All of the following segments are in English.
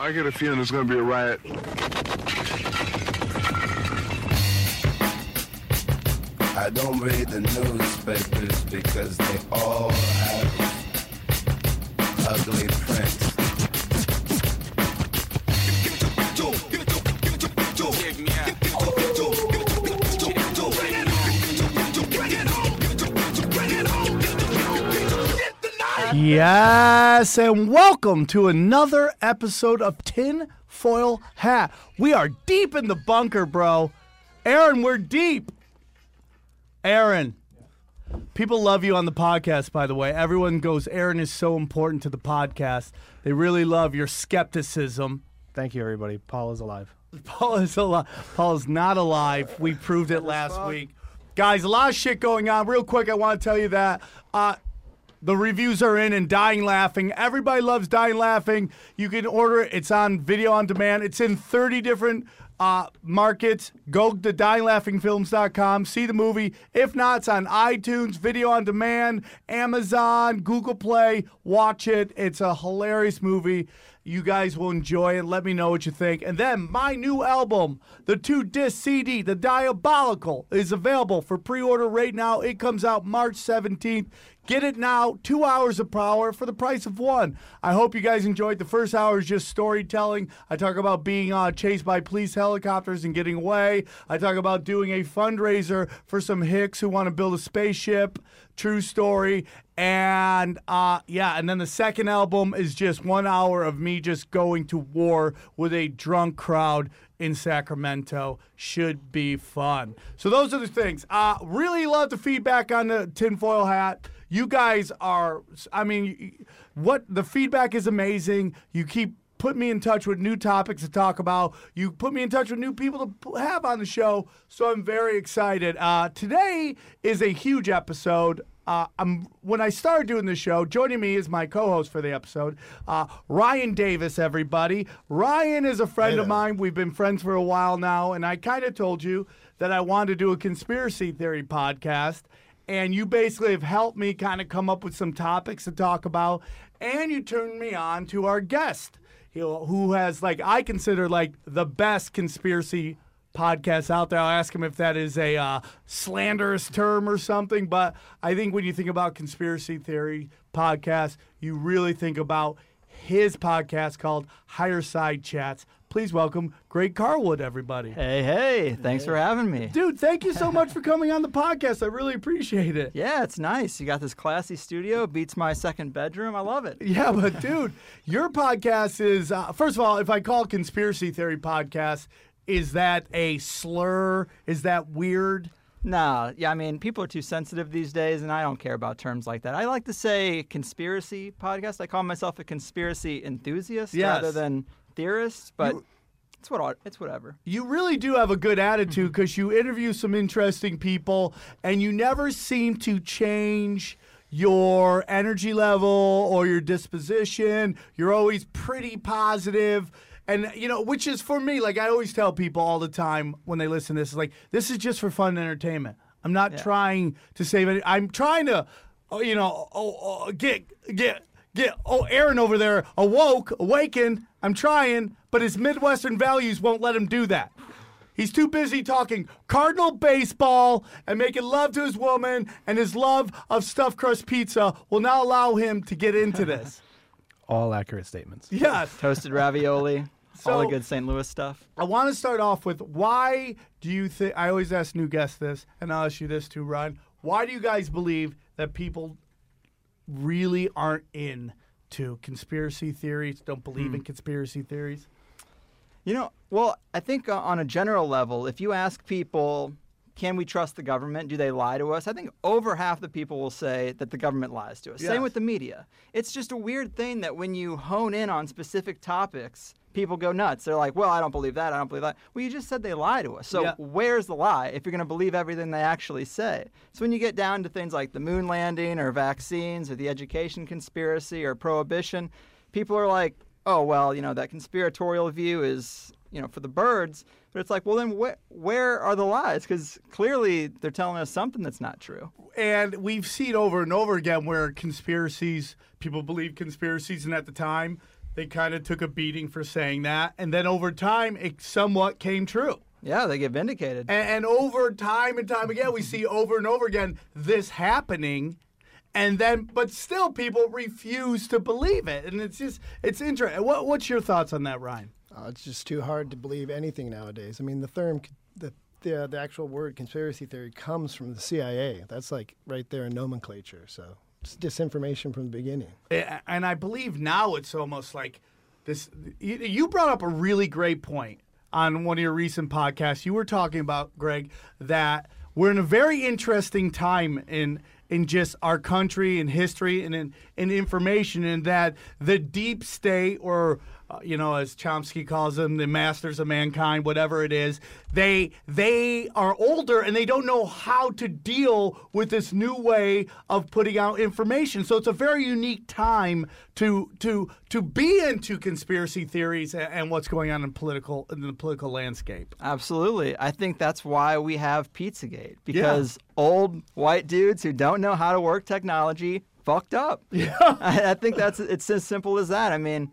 I get a feeling there's going to be a riot. I don't read the newspapers because they all have ugly prints. Yes, and welcome to another episode of Tin Foil Hat. We are deep in the bunker, bro. Aaron, we're deep. Aaron, people love you on the podcast, by the way. Everyone goes, Aaron is so important to the podcast. They really love your skepticism. Thank you, everybody. Paul is alive. Paul is alive. Paul is not alive. We proved it last week. Guys, a lot of shit going on. Real quick, I want to tell you that uh, the reviews are in and Dying Laughing. Everybody loves Dying Laughing. You can order it. It's on video on demand. It's in 30 different uh, markets. Go to dyinglaughingfilms.com. See the movie. If not, it's on iTunes, video on demand, Amazon, Google Play. Watch it. It's a hilarious movie. You guys will enjoy it. Let me know what you think. And then my new album, the two disc CD, The Diabolical, is available for pre order right now. It comes out March 17th. Get it now, two hours of power for the price of one. I hope you guys enjoyed. The first hour is just storytelling. I talk about being uh, chased by police helicopters and getting away. I talk about doing a fundraiser for some hicks who want to build a spaceship. True story. And uh, yeah, and then the second album is just one hour of me just going to war with a drunk crowd in Sacramento. Should be fun. So those are the things. Uh, really love the feedback on the tinfoil hat. You guys are, I mean, what the feedback is amazing. You keep put me in touch with new topics to talk about. You put me in touch with new people to have on the show. So I'm very excited. Uh, today is a huge episode. Uh, I'm when I started doing this show. Joining me is my co-host for the episode, uh, Ryan Davis. Everybody, Ryan is a friend of mine. We've been friends for a while now, and I kind of told you that I wanted to do a conspiracy theory podcast and you basically have helped me kind of come up with some topics to talk about and you turned me on to our guest who has like i consider like the best conspiracy podcast out there. I'll ask him if that is a uh, slanderous term or something but i think when you think about conspiracy theory podcast you really think about his podcast called higherside chats please welcome greg carlwood everybody Hey, hey, thanks for having me. Dude, thank you so much for coming on the podcast. I really appreciate it. Yeah, it's nice. You got this classy studio, beats my second bedroom. I love it. Yeah, but dude, your podcast is uh, first of all, if I call it conspiracy theory podcast, is that a slur? Is that weird? No, yeah, I mean, people are too sensitive these days, and I don't care about terms like that. I like to say conspiracy podcast. I call myself a conspiracy enthusiast Yes. rather than theorist, but You- it's what it's whatever. You really do have a good attitude mm-hmm. because you interview some interesting people, and you never seem to change your energy level or your disposition. You're always pretty positive. And you know, which is for me, like I always tell people all the time when they listen to this, is like this is just for fun and entertainment. I'm not trying to save any. I'm trying to, oh, you know, oh, oh, get get get. Oh, Aaron over there awoke, awakened. I'm trying, but his Midwestern values won't let him do that. He's too busy talking Cardinal baseball and making love to his woman, and his love of stuffed crust pizza will not allow him to get into this. All accurate statements. yes. Toasted ravioli, all the good St. Louis stuff. I want to start off with why do you think? I always ask new guests this, and I'll ask you this too, Ryan. Why do you guys believe that people really aren't in to conspiracy theories? Don't believe in conspiracy theories? You know, well, I think uh, on a general level, if you ask people, can we trust the government? Do they lie to us? I think over half the people will say that the government lies to us. Yes. Same with the media. It's just a weird thing that when you hone in on specific topics, people go nuts. They're like, well, I don't believe that. I don't believe that. Well, you just said they lie to us. So Yeah. where's the lie if you're going to believe everything they actually say? So when you get down to things like the moon landing or vaccines or the education conspiracy or prohibition, people are like, oh, well, you know, that conspiratorial view is, you know, for the birds. But it's like, well, then wh- where are the lies? Because clearly they're telling us something that's not true. and we've seen over and over again where conspiracies people believe conspiracies and at the time They kind of took a beating for saying that, and then over time, it somewhat came true. Yeah, they get vindicated. And, and over time and time again, we see over and over again this happening. And then, but still, people refuse to believe it, and it's just it's interesting. What, what's your thoughts on that, Ryan? Uh, it's just too hard to believe anything nowadays. I mean, the term, the the, the actual word conspiracy theory comes from the CIA. That's like right there in nomenclature. So it's disinformation from the beginning. And I believe now it's almost like this. You brought up a really great point on one of your recent podcasts. You were talking about Greg that we're in a very interesting time in in just our country and history and in, in information, and that the deep state or uh, you know, as Chomsky calls them, the masters of mankind, whatever it is, they they are older and they don't know how to deal with this new way of putting out information. So it's a very unique time to to to be into conspiracy theories and, and what's going on in political in the political landscape. Absolutely. I think that's why we have Pizzagate because old white dudes who don't know how to work technology fucked up. Yeah. I, I think that's it's as simple as that. I mean,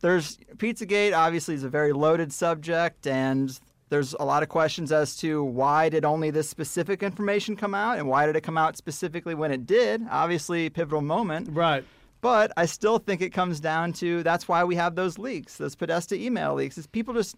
there's Pizzagate obviously is a very loaded subject and there's a lot of questions as to why did only this specific information come out and why did it come out specifically when it did? Obviously, pivotal moment. Right. But I still think it comes down to that's why we have those leaks, those Podesta email leaks. Is people just,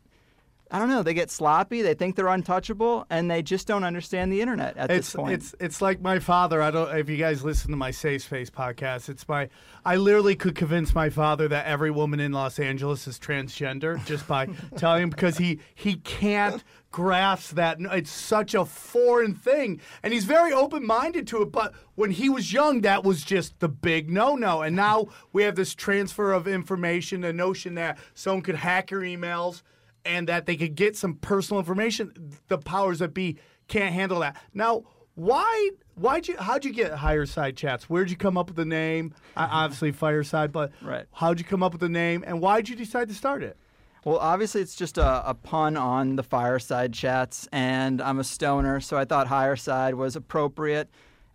I don't know, they get sloppy, they think they're untouchable, and they just don't understand the internet at It's this point. it's it's like my father. I don't if you guys listen to my Safe Space podcast. It's my I literally could convince my father that every woman in Los Angeles is transgender just by telling him because he he can't grasp that. It's such a foreign thing, and he's very open minded to it. But when he was young, that was just the big no no. And now we have this transfer of information, the notion that someone could hack your emails and that they could get some personal information. The powers that be can't handle that. Now, why? Why'd you? How'd you get Higherside Chats? Where'd you come up with the name? Uh, obviously, Fireside, but Right. how'd you come up with the name, and why'd you decide to start it? Well, obviously, it's just a, a pun on the fireside chats, and I'm a stoner, so I thought higher side was appropriate.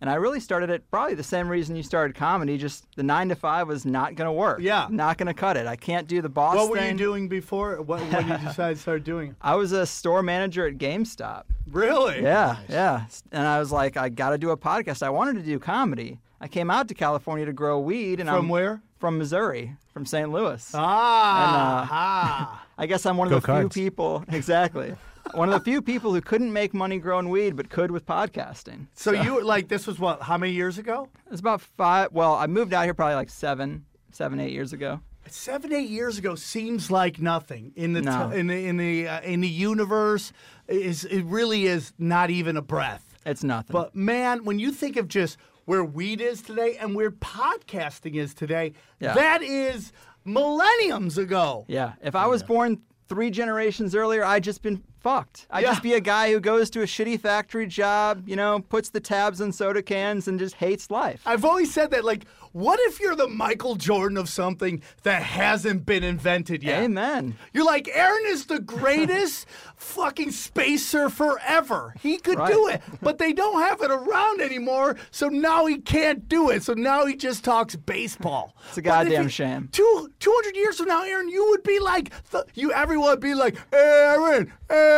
And I really started it probably the same reason you started comedy. Just the nine to five was not going to work. Yeah. not going to cut it. I can't do the boss What were thing. you doing before? What, when you decided to start doing it? I was a store manager at GameStop. Really? Yeah, yeah. And I was like, I got to do a podcast. I wanted to do comedy. I came out to California to grow weed, and From I'm where? From Missouri, from St. Louis. Ah. And, uh, ah. I guess I'm one of Go the few people, exactly. One of the few people who couldn't make money growing weed, but could with podcasting. So you like this was what? How many years ago? It's about five. Well, I moved out here probably like seven, seven, eight years ago. Seven, eight years ago seems like nothing in the No. t- in the in the uh, in the universe. Is it really is not even a breath. It's nothing. But man, when you think of just where weed is today and where podcasting is today, Yeah. that is millenniums ago. yeah, if I was born three generations earlier, I'd just been fucked. I'd Yeah. just be a guy who goes to a shitty factory job, you know, puts the tabs on soda cans, and just hates life. I've always said that. Like, what if you're the Michael Jordan of something that hasn't been invented yet? Amen. You're like, Aaron is the greatest fucking spacer forever. He could do it, but they don't have it around anymore, so now he can't do it. So now he just talks baseball. It's a goddamn he- shame. Two, 200 years from now, Aaron, you would be like, the, you everyone would be like, Aaron, Aaron,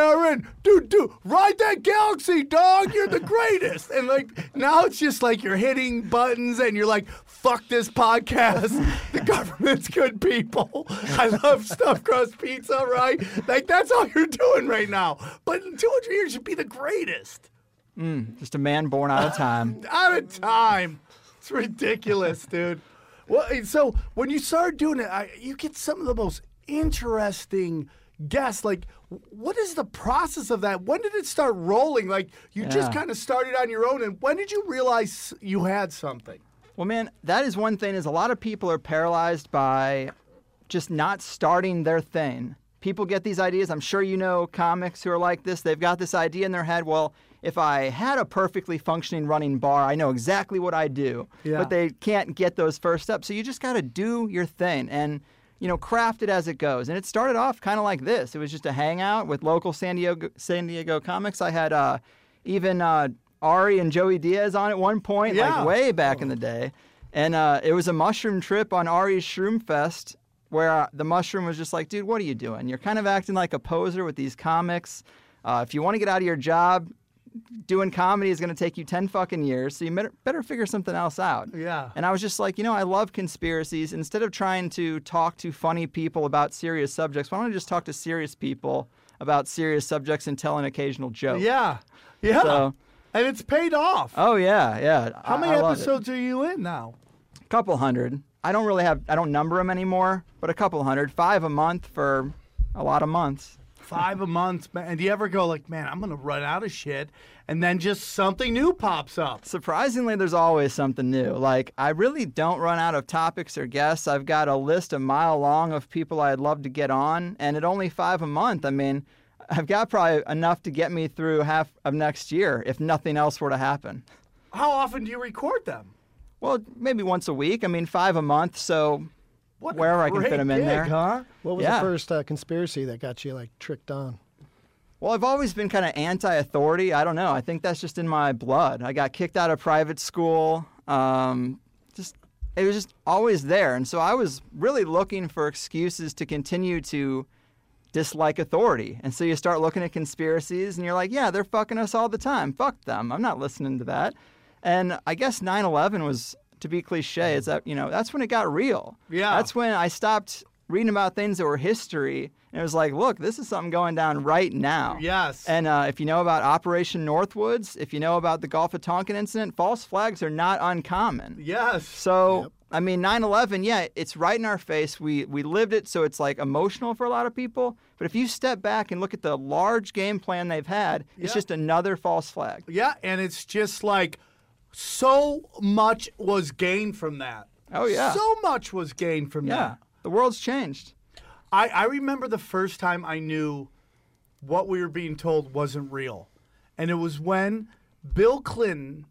dude, dude, ride that galaxy, dog. You're the greatest. And like, now it's just like you're hitting buttons and you're like, fuck this podcast. The government's good people. I love stuffed crust pizza, right? Like, that's all you're doing right now. But in 200 years, you'd be the greatest. Mm, just a man born out of time. Out of time. It's ridiculous, dude. Well, so when you start doing it, I, you get some of the most interesting guests. Like, what is the process of that? When did it start rolling? Like, you just kind of started on your own, and when did you realize you had something? Well, man, that is one thing. Is a lot of people are paralyzed by just not starting their thing. People get these ideas. I'm sure you know comics who are like this. They've got this idea in their head. Well, if I had a perfectly functioning running bar, I know exactly what I do. Yeah. But they can't get those first steps. So you just got to do your thing and you know craft it as it goes. And it started off kind of like this. It was just a hangout with local San Diego San Diego comics. I had uh, even uh, Ari and Joey Diaz on at one point, Yeah. like way back in the day. And uh, it was a mushroom trip on Ari's Shroom Fest. where uh, the mushroom was just like, dude, what are you doing? You're kind of acting like a poser with these comics. Uh, if you want to get out of your job, doing comedy is going to take you 10 fucking years, so you better, better figure something else out. Yeah. And I was just like, you know, I love conspiracies. Instead of trying to talk to funny people about serious subjects, why don't I just talk to serious people about serious subjects and tell an occasional joke? Yeah. Yeah. So- and it's paid off. Oh, yeah, yeah. How I- many I episodes are you in now? A couple hundred. I don't really have, I don't number them anymore, but a couple hundred, five a month for a lot of months. Five a month, man. And do you ever go like, man, I'm gonna run out of shit, and then just something new pops up? Surprisingly, there's always something new. Like, I really don't run out of topics or guests. I've got a list a mile long of people I'd love to get on, and at only five a month, I mean, I've got probably enough to get me through half of next year if nothing else were to happen. How often do you record them? Well, maybe once a week. I mean, five a month, so What Wherever I can fit great 'em in gig, there. huh? What was Yeah. the first uh, conspiracy that got you like tricked on? Well, I've always been kind of anti-authority. I don't know. I think that's just in my blood. I got kicked out of private school. Um, just it was just always there, and so I was really looking for excuses to continue to dislike authority. And so you start looking at conspiracies, and you're like, yeah, they're fucking us all the time. Fuck them. I'm not listening to that. And I guess 9/11 was, to be cliche, is that you know that's when it got real. Yeah. That's when I stopped reading about things that were history, and it was like, look, this is something going down right now. Yes. And uh, if you know about Operation Northwoods, if you know about the Gulf of Tonkin incident, false flags are not uncommon. yes. So, I mean, 9 11, yeah, it's right in our face. We, we lived it, so it's like emotional for a lot of people. But if you step back and look at the large game plan they've had, it's Yeah. just another false flag. Yeah, and it's just like so much was gained from that. Oh, yeah. So much was gained from that. Yeah. that. The world's changed. I, I remember the first time I knew what we were being told wasn't real. And it was when Bill Clinton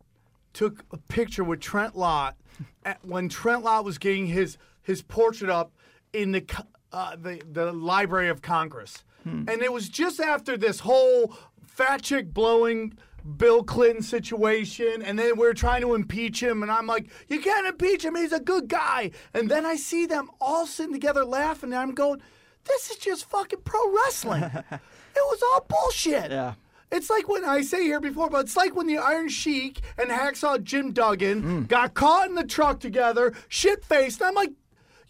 took a picture with Trent Lott at, when Trent Lott was getting his, his portrait up in the, uh, the, the Library of Congress. And it was just after this whole fat chick blowing Bill Clinton situation, and then we are trying to impeach him, and I'm like, you can't impeach him, he's a good guy. And then I see them all sitting together laughing, and I'm going, this is just fucking pro wrestling. it was all bullshit. Yeah. It's like when I say here before, but it's like when the Iron Sheik and Hacksaw Jim Duggan hmm. got caught in the truck together, shit faced. I'm like,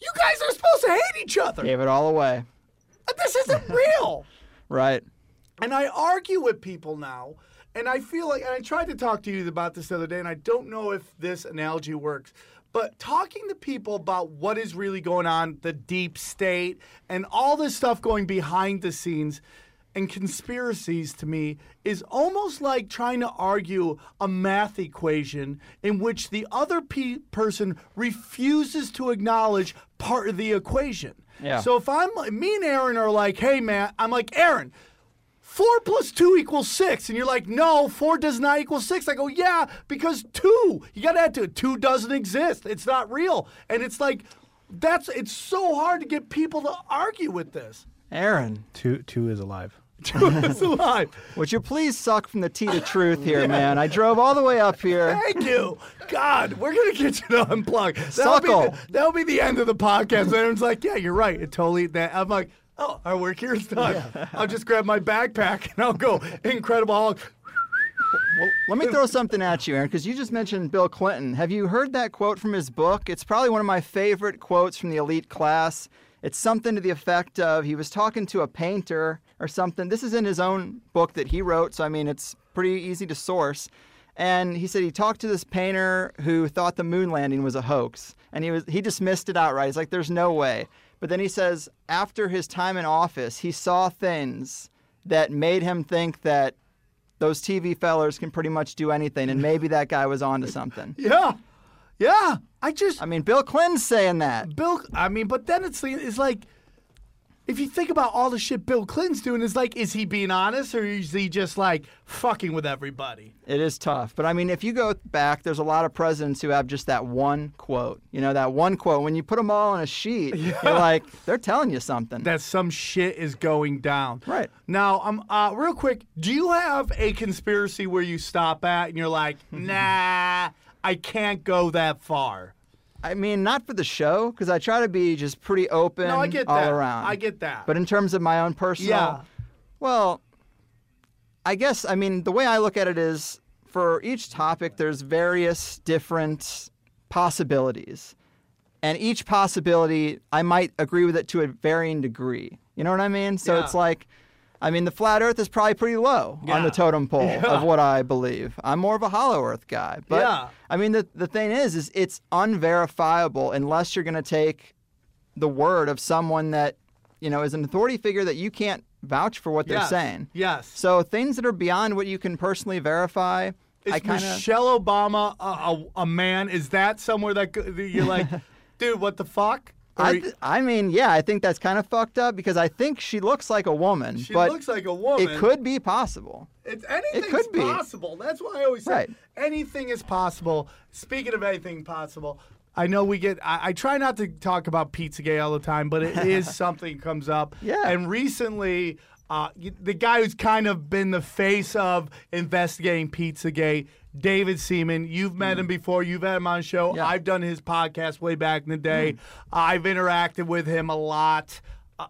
you guys are supposed to hate each other. Gave it all away. This isn't real. Right. And I argue with people now, and I feel like, and I tried to talk to you about this the other day, and I don't know if this analogy works, but talking to people about what is really going on, the deep state, and all this stuff going behind the scenes and conspiracies to me is almost like trying to argue a math equation in which the other pe- person refuses to acknowledge part of the equation. Yeah. So if I'm, me and Aaron are like, hey man, I'm like, Aaron, Four plus two equals six. And you're like, no, four does not equal six. I go, yeah, because two, you got to add to it. Two doesn't exist. It's not real. And it's like, that's, it's so hard to get people to argue with this. Aaron, Two two is alive. Two is alive. would you please suck from the tea to truth here, man? I drove all the way up here. Thank you. God, we're going to get you to unplug. That'll be, Suckle. the, that'll be the end of the podcast. And everyone's like, yeah, you're right. It totally, that. I'm like, oh, our work here is done. I'll just grab my backpack and I'll go, Incredible Hulk. Well, let me throw something at you, Aaron, because you just mentioned Bill Clinton. Have you heard that quote from his book? It's probably one of my favorite quotes from the elite class. It's something to the effect of he was talking to a painter or something. This is in his own book that he wrote, so I mean, it's pretty easy to source. And he said he talked to this painter who thought the moon landing was a hoax, and he was he dismissed it outright. He's like, "There's no way." But then he says, after his time in office, he saw things that made him think that those TV fellers can pretty much do anything, and maybe that guy was onto something. Yeah. Yeah. I just, I mean, Bill Clinton's saying that. Bill, I mean, but then it's it's like, if you think about all the shit Bill Clinton's doing, it's like, is he being honest or is he just like fucking with everybody? It is tough, but I mean, if you go back, there's a lot of presidents who have just that one quote. You know, that one quote. When you put them all on a sheet, you're like, they're telling you something. That some shit is going down. Right. Now, um, uh, real quick, do you have a conspiracy where you stop at and you're like, nah, I can't go that far? I mean, not for the show, because I try to be just pretty open No, I get all that. around. I get that. But in terms of my own personal, Yeah. well, I guess I mean the way I look at it is for each topic, there's various different possibilities, and each possibility I might agree with it to a varying degree. You know what I mean? So Yeah. it's like. I mean, the flat Earth is probably pretty low on the totem pole Yeah. of what I believe. I'm more of a hollow Earth guy, but Yeah. I mean, the the thing is, is it's unverifiable unless you're going to take the word of someone that you know is an authority figure that you can't vouch for what they're saying. Yes. So things that are beyond what you can personally verify, Is I kind of Michelle Obama a, a, a man? Is that somewhere that you're like, dude, what the fuck? I, th- I mean, yeah, I think that's kind of fucked up because I think she looks like a woman, she but looks like a woman. it could be possible. It's anything's could be. possible. That's why I always say Right. anything is possible. Speaking of anything possible, I know we get. I, I try not to talk about Pizzagate all the time, but it is something comes up. Yeah. And recently, uh, the guy who's kind of been the face of investigating Pizzagate, David Seaman. You've met him before. You've had him on show. Mm. Yeah. Mm. I've done his podcast way back in the day. I've interacted with him a lot. Uh,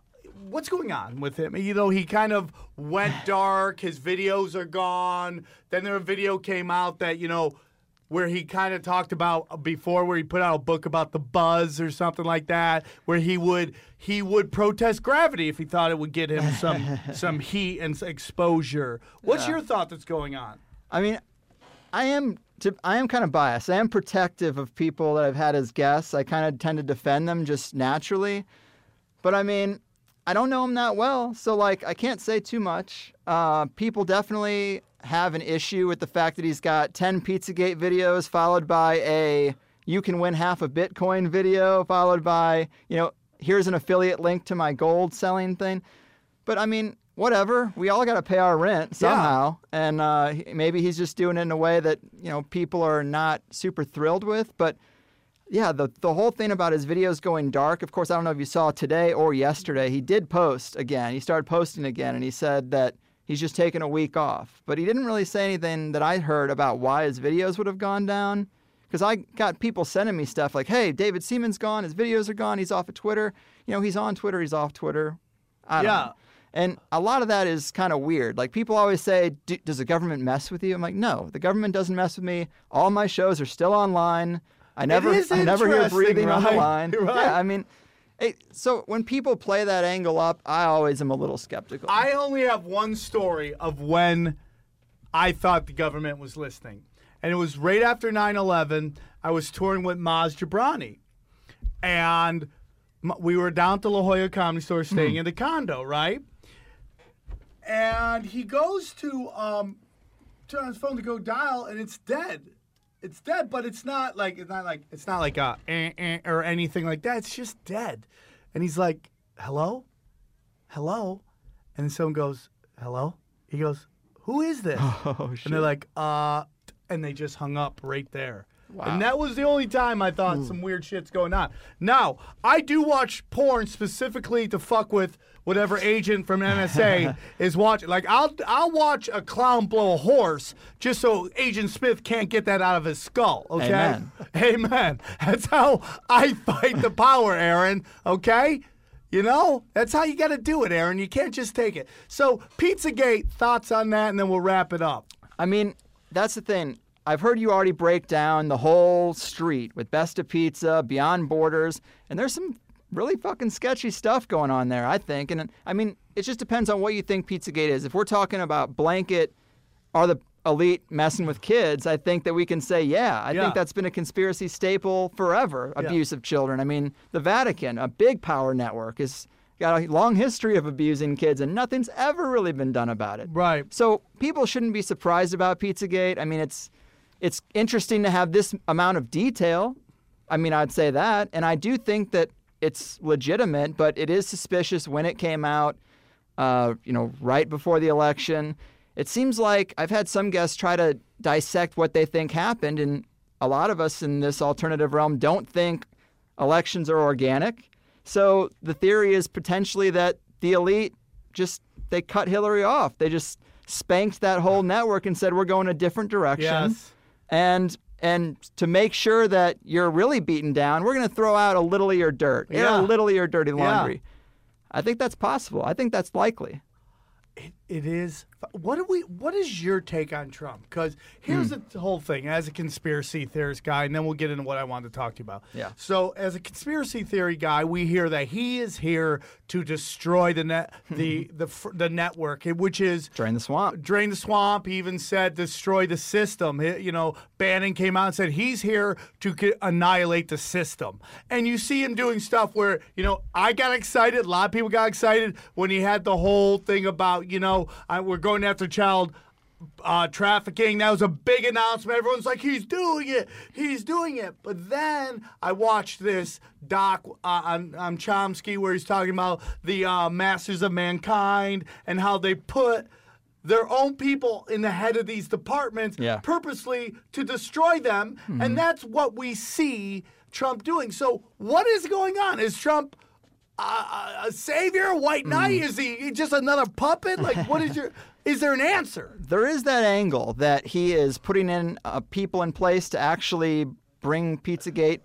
what's going on with him? You know, he kind of went dark. His videos are gone. Then there a video came out that you know where he kind of talked about uh, before where he put out a book about the buzz or something like that where he would he would protest gravity if he thought it would get him some some heat and exposure what's your thought that's going on I mean, I am to, I am kind of biased. I am protective of people that I've had as guests. I kind of tend to defend them just naturally. But I mean, I don't know him that well, so like I can't say too much. Uh, people definitely have an issue with the fact that he's got 10 Pizzagate videos followed by a you can win half a Bitcoin video followed by, you know, here's an affiliate link to my gold selling thing. But I mean, whatever. We all got to pay our rent somehow, and uh, maybe he's just doing it in a way that you know people are not super thrilled with. But yeah, the the whole thing about his videos going dark. Of course, I don't know if you saw today or yesterday. He did post again. He started posting again, and he said that he's just taking a week off. But he didn't really say anything that I heard about why his videos would have gone down. Because I got people sending me stuff like, "Hey, David Seaman's gone. His videos are gone. He's off of Twitter. You know, he's on Twitter. He's off Twitter. I don't Yeah. know. And a lot of that is kind of weird. Like people always say, "D- "Does the government mess with you?" I'm like, "No, the government doesn't mess with me. All my shows are still online. I never, I never hear breathing on the line." Right. Yeah, I mean, it, so when people play that angle up, I always am a little skeptical. I only have one story of when I thought the government was listening. And it was right after 9 11. I was touring with Maz Jobrani. And we were down at the La Jolla Comedy Store staying hmm. in the condo, right? And he goes to um, turn on his phone to go dial, and it's dead. It's dead, but it's not like it's not like it's not like a eh, eh, or anything like that. It's just dead. And he's like, "Hello, hello," and someone goes, "Hello." He goes, "Who is this?" oh shit. and they're like, "Uh," and they just hung up right there. Wow. And that was the only time I thought some weird shit's going on. Now, I do watch porn specifically to fuck with whatever agent from NSA is watching. Like, I'll I'll watch a clown blow a horse just so Agent Smith can't get that out of his skull. Okay. Amen. Amen. That's how I fight the power, Aaron. Okay. You know, that's how you got to do it, Aaron. You can't just take it. So, Pizzagate, thoughts on that, and then we'll wrap it up. I mean, that's the thing. I've heard you already break down the whole street with Besta Pizza, Beyond Borders, and there's some really fucking sketchy stuff going on there, I think. And I mean, it just depends on what you think Pizzagate is. If we're talking about blanket, are the elite messing with kids? I think that we can say, yeah, I Yeah. think that's been a conspiracy staple forever, Yeah. abuse of children. I mean, the Vatican, a big power network, has got a long history of abusing kids, and nothing's ever really been done about it. Right. So people shouldn't be surprised about Pizzagate. I mean, it's it's interesting to have this amount of detail. I mean, I'd say that, and I do think that it's legitimate, but it is suspicious when it came out. Uh, you know, right before the election. It seems like I've had some guests try to dissect what they think happened, and a lot of us in this alternative realm don't think elections are organic. So the theory is potentially that the elite just they cut Hillary off. They just spanked that whole network and said we're going a different direction. Yes. And And to make sure that you're really beaten down, we're going to throw out a little of your dirt, Yeah. a little of your dirty Yeah. laundry. I think that's possible. I think that's likely. It is. What do we? What is your take on Trump? Because here's Hmm. the whole thing. As a conspiracy theorist guy, and then we'll get into what I wanted to talk to you about. Yeah. So, as a conspiracy theory guy, we hear that he is here to destroy the net, the the fr- the network, which is Drain the swamp. drain the swamp. He even said destroy the system. He- You know, Bannon came out and said he's here to c- annihilate the system. And you see him doing stuff where you know I got excited. A lot of people got excited when he had the whole thing about you know I, we're going after child. Uh, trafficking. That was a big announcement. Everyone's like, he's doing it. He's doing it. But then I watched this doc uh, on, on Chomsky where he's talking about the uh, masters of mankind and how they put their own people in the head of these departments Yeah. purposely to destroy them. And that's what we see Trump doing. So, what is going on? Is Trump uh, a savior, white knight? Is he just another puppet? Like, what is your. Is there an answer? There is that angle that he is putting in uh, people in place to actually bring Pizzagate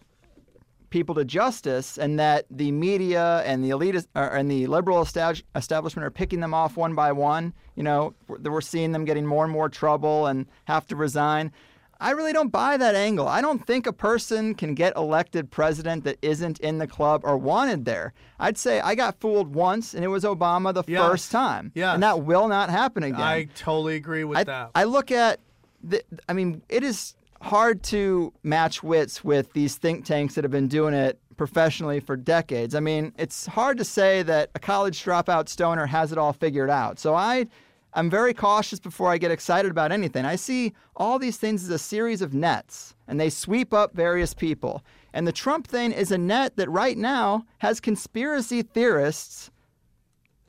people to justice, and that the media and the elite uh, and the liberal estab- establishment are picking them off one by one. You know, we're, we're seeing them getting more and more trouble and have to resign. I really don't buy that angle. I don't think a person can get elected president that isn't in the club or wanted there. I'd say I got fooled once, and it was Obama the Yes. first time. Yes. And that will not happen again. I totally agree with I, that. I look at the, I mean, it is hard to match wits with these think tanks that have been doing it professionally for decades. I mean, it's hard to say that a college dropout stoner has it all figured out. So I I'm very cautious before I get excited about anything. I see all these things as a series of nets and they sweep up various people. And the Trump thing is a net that right now has conspiracy theorists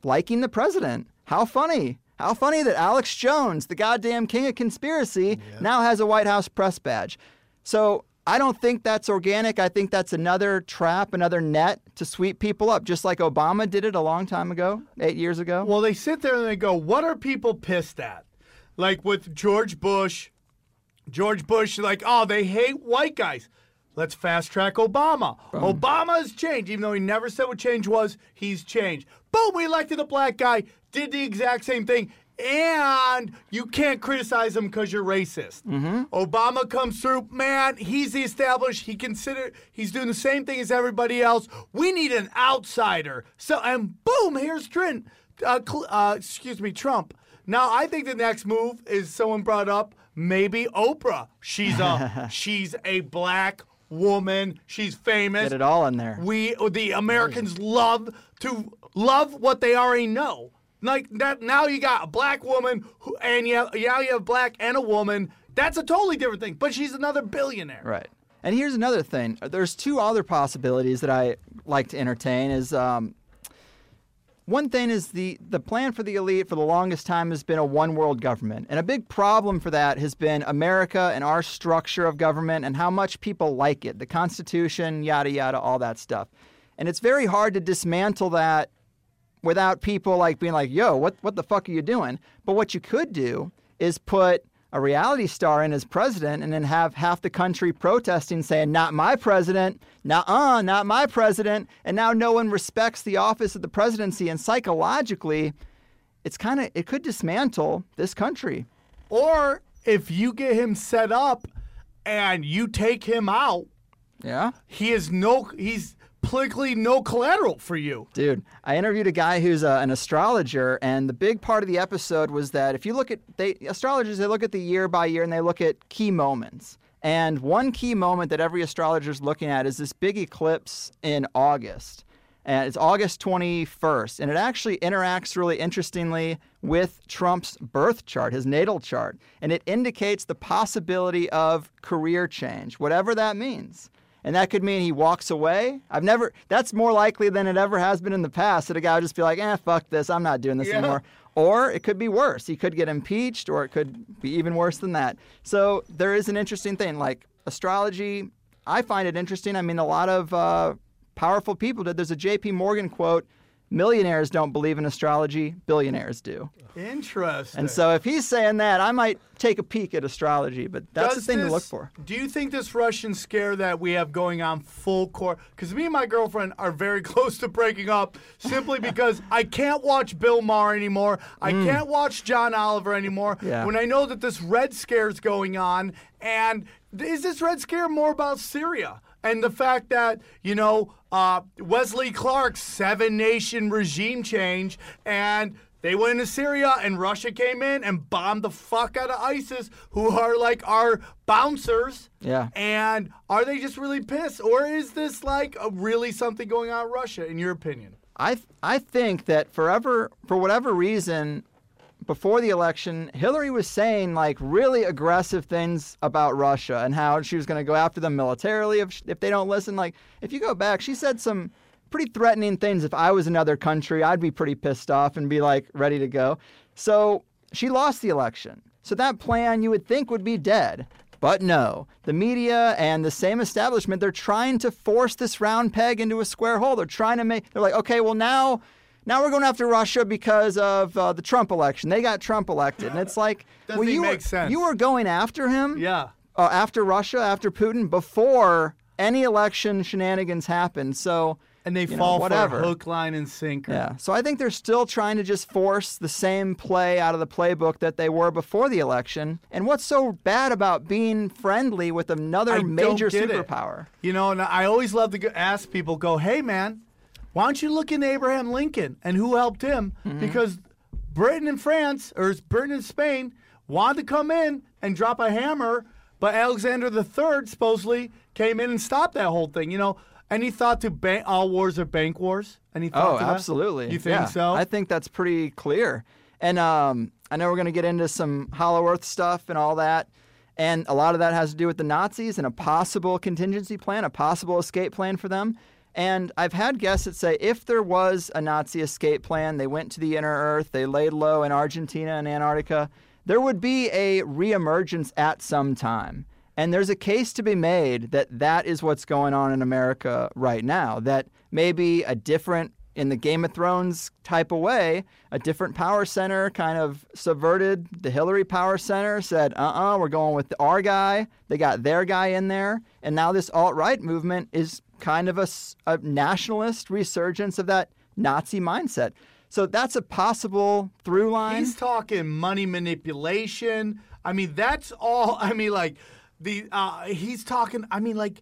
liking the president. How funny. How funny that Alex Jones, the goddamn king of conspiracy, now has a White House press badge. So I don't think that's organic. I think that's another trap, another net to sweep people up, just like Obama did it a long time ago, eight years ago. Well, they sit there and they go, "What are people pissed at?" Like with George Bush, George Bush, like, "Oh, they hate white guys." Let's fast track Obama. Obama has changed, even though he never said what change was. He's changed. Boom, we elected a black guy, did the exact same thing, and you can't criticize him because you're racist. Obama comes through, man. He's the established. He consider he's doing the same thing as everybody else. We need an outsider. So and boom, here's Trent. Uh, uh, excuse me, Trump. Now I think the next move is someone brought up maybe Oprah. She's a she's a black woman. She's famous. Get it all in there. We the Americans love to love what they already know. Like that now you got a black woman who, and you have, now you have black and a woman. That's a totally different thing. But she's another billionaire. Right. And here's another thing. There's two other possibilities that I like to entertain. Is um, one thing is the the plan for the elite for the longest time has been a one world government, and a big problem for that has been America and our structure of government and how much people like it, the Constitution, yada yada, all that stuff. And it's very hard to dismantle that without people like being like, "Yo, what what the fuck are you doing?" But what you could do is put a reality star in as president and then have half the country protesting saying, "Not my president, not uh, not my president." And now no one respects the office of the presidency and psychologically it's kind of it could dismantle this country. Or if you get him set up and you take him out, Yeah? he is no he's politically no collateral for you. Dude, I interviewed a guy who's uh, an astrologer, and the big part of the episode was that if you look at they astrologers, they look at the year by year and they look at key moments. And one key moment that every astrologer is looking at is this big eclipse in August. And it's August 21st. And it actually interacts really interestingly with Trump's birth chart, his natal chart. And it indicates the possibility of career change, whatever that means. And that could mean he walks away. I've never, that's more likely than it ever has been in the past that a guy would just be like, eh, fuck this, I'm not doing this Yeah. anymore. Or it could be worse. He could get impeached, or it could be even worse than that. So there is an interesting thing. Like astrology, I find it interesting. I mean, a lot of uh, powerful people did. There's a J.P. Morgan quote millionaires don't believe in astrology, billionaires do. Interesting. And so if he's saying that, I might take a peek at astrology, but that's Does the thing to look for. Do you think this Russian scare that we have going on full court? Because me and my girlfriend are very close to breaking up simply because I can't watch Bill Maher anymore. I can't watch John Oliver anymore. Mm. Yeah. When I know that this Red Scare is going on, and is this Red Scare more about Syria? And the fact that, you know, uh, Wesley Clark's seven nation regime change and they went into Syria and Russia came in and bombed the fuck out of ISIS, who are like our bouncers. Yeah. And are they just really pissed? Or is this like a, really something going on in Russia, in your opinion? I th- I think that forever for whatever reason before the election Hillary was saying like really aggressive things about Russia and how she was going to go after them militarily if if they don't listen like if you go back she said some pretty threatening things if I was another country I'd be pretty pissed off and be like ready to go. So she lost the election. So that plan you would think would be dead. But no, the media and the same establishment, they're trying to force this round peg into a square hole. They're trying to make, they're like, okay, well, now. Now we're going after Russia because of uh, the Trump election. They got Trump elected, and it's like, Doesn't well, you were, sense. you were going after him, Yeah. uh, after Russia, after Putin, before any election shenanigans happened. So And they you know, fall whatever. for hook, line, and sinker. Yeah. So I think they're still trying to just force the same play out of the playbook that they were before the election. And what's so bad about being friendly with another I major get it. superpower? You know, and I always love to ask people, go, hey, man, why don't you look into Abraham Lincoln and who helped him? Mm-hmm. Because Britain and France, or Britain and Spain, wanted to come in and drop a hammer, but Alexander III supposedly came in and stopped that whole thing. You know, any thought to bank, all wars are bank wars? Any thought Oh, to that? absolutely. You think Yeah, so? I think that's pretty clear. And um, I know we're going to get into some Hollow Earth stuff and all that. And a lot of that has to do with the Nazis and a possible contingency plan, a possible escape plan for them. And I've had guests that say if there was a Nazi escape plan, they went to the inner Earth, they laid low in Argentina and Antarctica, there would be a reemergence at some time. And there's a case to be made that that is what's going on in America right now. That maybe a different, in the Game of Thrones type of way, a different power center kind of subverted the Hillary power center, said, uh uh-uh, uh, we are going with our guy. They got their guy in there. And now this alt right movement is kind of a nationalist resurgence of that Nazi mindset. So that's a possible through line. He's talking money manipulation. I mean, that's all. I mean, like the uh, he's talking. I mean, like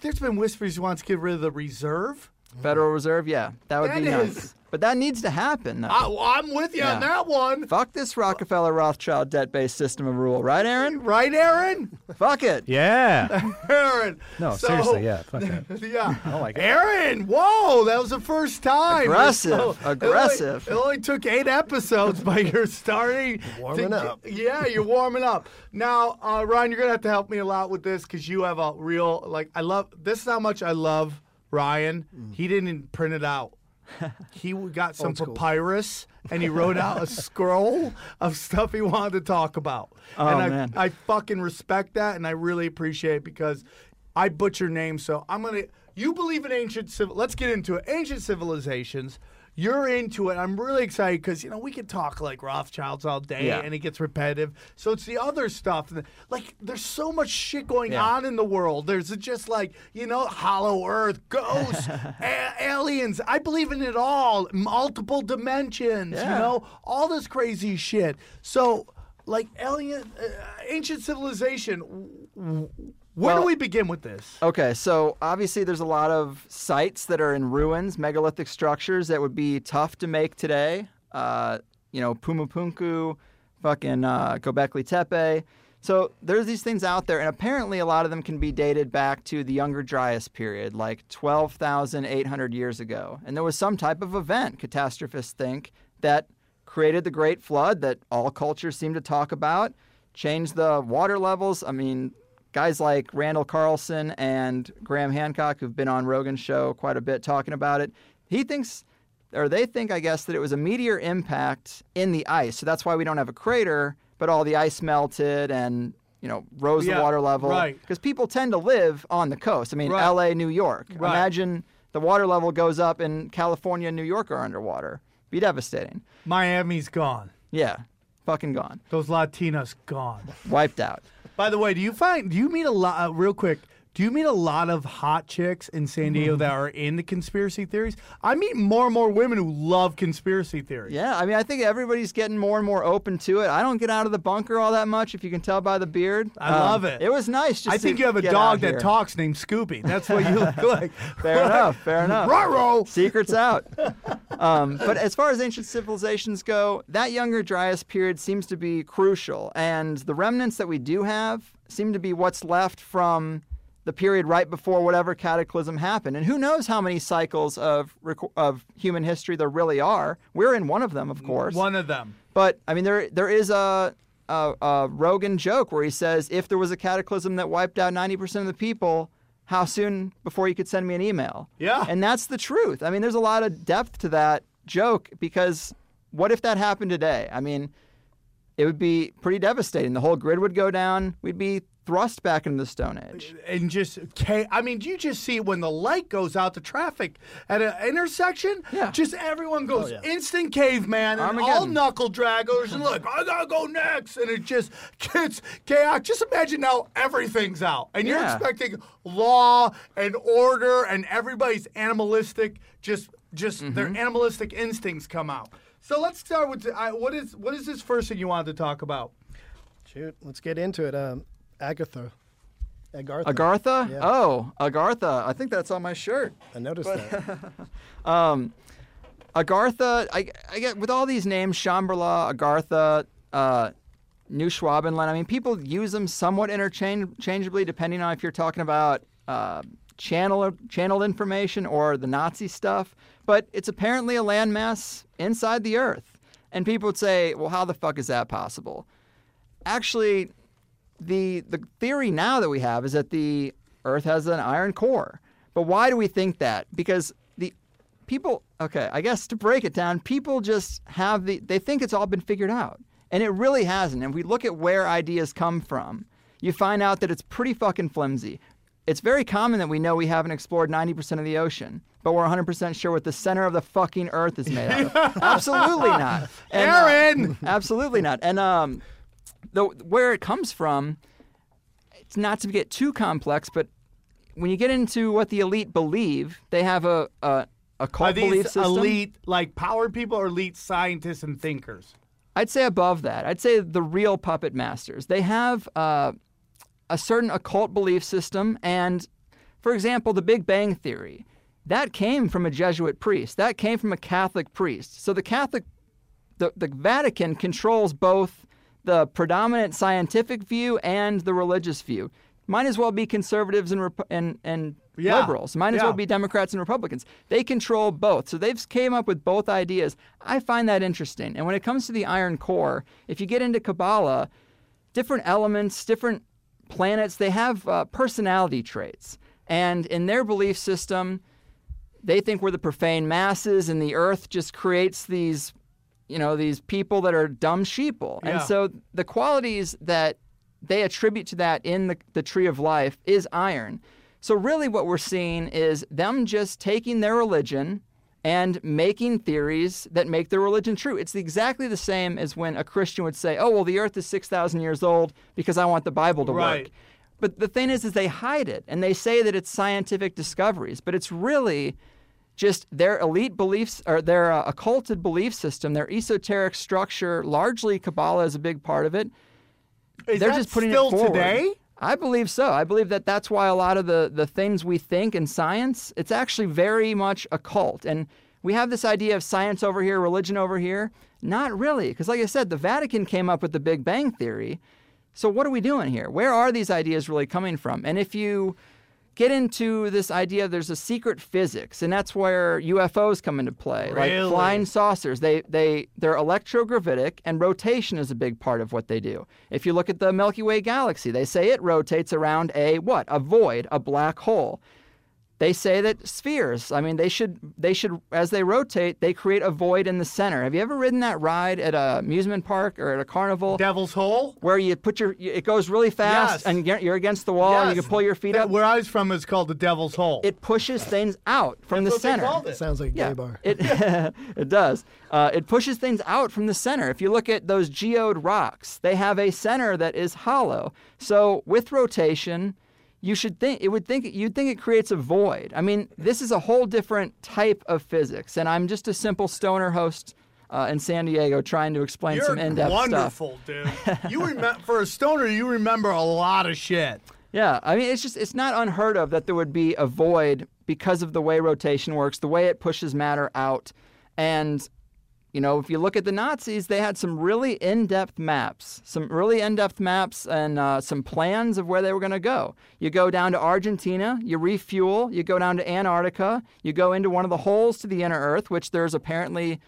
there's been whispers he wants to get rid of the reserve. Federal Reserve, yeah, that would be That nice. is- But that needs to happen. Though. I, well, I'm with you on Yeah. that one. Fuck this Rockefeller Rothschild debt based system of rule, right, Aaron? Right, Aaron? Fuck it. Yeah. Aaron. No, So- seriously, yeah. Fuck that. Yeah. I don't like it. Aaron, whoa, that was the first time. Aggressive, So, it only- aggressive. It only, took eight episodes, but you're starting. Warming to- up. Yeah, you're warming up. Now, uh, Ryan, you're going to have to help me a lot with this because you have a real, like, I love, this is how much I love Ryan. Mm. He didn't print it out. He got some papyrus and he wrote out a scroll of stuff he wanted to talk about. Oh, and I, man. I fucking respect that and I really appreciate it because I butcher names. So I'm gonna. You believe in ancient civil? Let's get into it. Ancient civilizations. You're into it. I'm really excited because you know we could talk like Rothschilds all day Yeah. and it gets repetitive. So it's the other stuff. Like there's so much shit going Yeah. on in the world. There's just like you know Hollow Earth, ghosts, a- aliens. I believe in it all. Multiple dimensions. You know all this crazy shit. So like alien, uh, ancient civilization. w- Where do we begin with this? Okay, so obviously there's a lot of sites that are in ruins, megalithic structures that would be tough to make today. Uh, you know, Pumapunku, fucking uh, Gobekli Tepe. So there's these things out there, and apparently a lot of them can be dated back to the Younger Dryas period, like 12,800 years ago. And there was some type of event, catastrophists think, that created the Great Flood that all cultures seem to talk about, changed the water levels. I mean, guys like Randall Carlson and Graham Hancock, who've been on Rogan's show quite a bit talking about it, he thinks, or they think, I guess, that it was a meteor impact in the ice. So that's why we don't have a crater, but all the ice melted and, you know, rose Yeah, the water level. right. Because people tend to live on the coast. I mean, Right. LA, New York. Right. Imagine the water level goes up and California and New York are underwater. Be devastating. Miami's gone. Yeah, fucking gone, Those Latinas gone. wiped out. By the way, do you find do you meet a lot uh, real quick? Do you meet a lot of hot chicks in San Diego that are into conspiracy theories? I meet more and more women who love conspiracy theories. Yeah, I mean, I think everybody's getting more and more open to it. I don't get out of the bunker all that much, if you can tell by the beard. I love it. It was nice. Just I think you have a dog that talks named Scooby. That's what you look like. Fair enough. Fair enough. Ruh-roh. Secrets out. Um, but as far as ancient civilizations go, that Younger Dryas period seems to be crucial, and the remnants that we do have seem to be what's left from the period right before whatever cataclysm happened. And who knows how many cycles of of human history there really are? We're in one of them, of course. One of them. But I mean, there there is a, a a Rogan joke where he says, if there was a cataclysm that wiped out ninety percent of the people, how soon before you could send me an email? Yeah. and that's the truth. I mean, there's a lot of depth to that joke because what if that happened today? I mean, it would be pretty devastating. The whole grid would go down. We'd be thrust back into the Stone Age. and just ca- I mean, do you just see when the light goes out, the traffic at an intersection? Yeah. Just everyone goes yeah. instant caveman and all knuckle draggers and look, I gotta go next, and it just gets chaos. Just imagine now everything's out, and you're Yeah. expecting law and order, and everybody's animalistic. Just, just their animalistic instincts come out. So let's start with I, what is what is this first thing you wanted to talk about? Shoot, let's get into it. Um, Agatha. Agartha. Agartha? Yeah. Oh, Agartha. I think that's on my shirt. I noticed that. Um, Agartha, I, I get with all these names, Shambhala, Agartha, uh, New Schwabenland. I mean, people use them somewhat interchangeably depending on if you're talking about uh, channel channeled information or the Nazi stuff. But it's apparently a landmass inside the Earth, and people would say, "Well, how the fuck is that possible?" Actually, the the theory now that we have is that the Earth has an iron core. But why do we think that? Because the people okay, I guess to break it down, people just have the they think it's all been figured out. And it really hasn't. And if we look at where ideas come from, you find out that it's pretty fucking flimsy. It's very common that we know we haven't explored 90% of the ocean, but we're 100% sure what the center of the fucking earth is made out of. Absolutely not. And, uh, Aaron! absolutely not. And um, the where it comes from, it's not to get too complex, but when you get into what the elite believe, they have a a, a cult Are belief system. elite, like power people, or elite scientists and thinkers? I'd say above that. I'd say the real puppet masters. They have uh, a certain occult belief system, and for example, the Big Bang Theory. That came from a Jesuit priest. That came from a Catholic priest. So the Catholic, the, the Vatican controls both the predominant scientific view and the religious view. Might as well be conservatives and Repu- and, and Yeah, liberals. Might as yeah. well be Democrats and Republicans. They control both. So they've came up with both ideas. I find that interesting. And when it comes to the iron core, if you get into Kabbalah, different elements, different planets, they have uh, personality traits. And in their belief system, they think we're the profane masses and the earth just creates these you know these people that are dumb sheeple Yeah. and so the qualities that they attribute to that in the, the tree of life is iron so really what we're seeing is them just taking their religion and making theories that make their religion true it's exactly the same as when a christian would say oh well the earth is 6000 years old because i want the bible to Right. work but the thing is, is they hide it and they say that it's scientific discoveries, but it's really just their elite beliefs or their uh, occulted belief system, their esoteric structure. Largely, Kabbalah is a big part of it. Is They're just putting still it forward. today? I believe so. I believe that that's why a lot of the the things we think in science, it's actually very much occult. And we have this idea of science over here, religion over here. Not really, because like I said, the Vatican came up with the Big Bang theory. So what are we doing here? Where are these ideas really coming from? And if you get into this idea there's a secret physics, and that's where UFOs come into play, like flying saucers. They they they're electrogravitic, and rotation is a big part of what they do. If you look at the Milky Way galaxy, they say it rotates around a what? A void, a black hole. They say that spheres. I mean, they should they should as they rotate, they create a void in the center. Have you ever ridden that ride at a amusement park or at a carnival? Devil's Hole. where you put your it goes really fast Yes. and you're you're against the wall and you can pull your feet up. Where I was from is called the Devil's Hole. It pushes things out from That's the what they center. called it. Sounds like a Yeah, gay bar. it it does. Uh, it pushes things out from the center. If you look at those geode rocks, they have a center that is hollow. So with rotation, you should think it would think you'd think it creates a void. I mean, this is a whole different type of physics, and I'm just a simple stoner host uh, in San Diego trying to explain You're some in-depth stuff. wonderful, dude. You remember for a stoner, you remember a lot of shit. Yeah, I mean, it's just it's not unheard of that there would be a void because of the way rotation works, the way it pushes matter out, and you know, if you look at the Nazis, they had some really in-depth maps, some really in-depth maps, and uh, some plans of where they were going to go. You go down to Argentina, you refuel, you go down to Antarctica, you go into one of the holes to the inner Earth, which there's apparently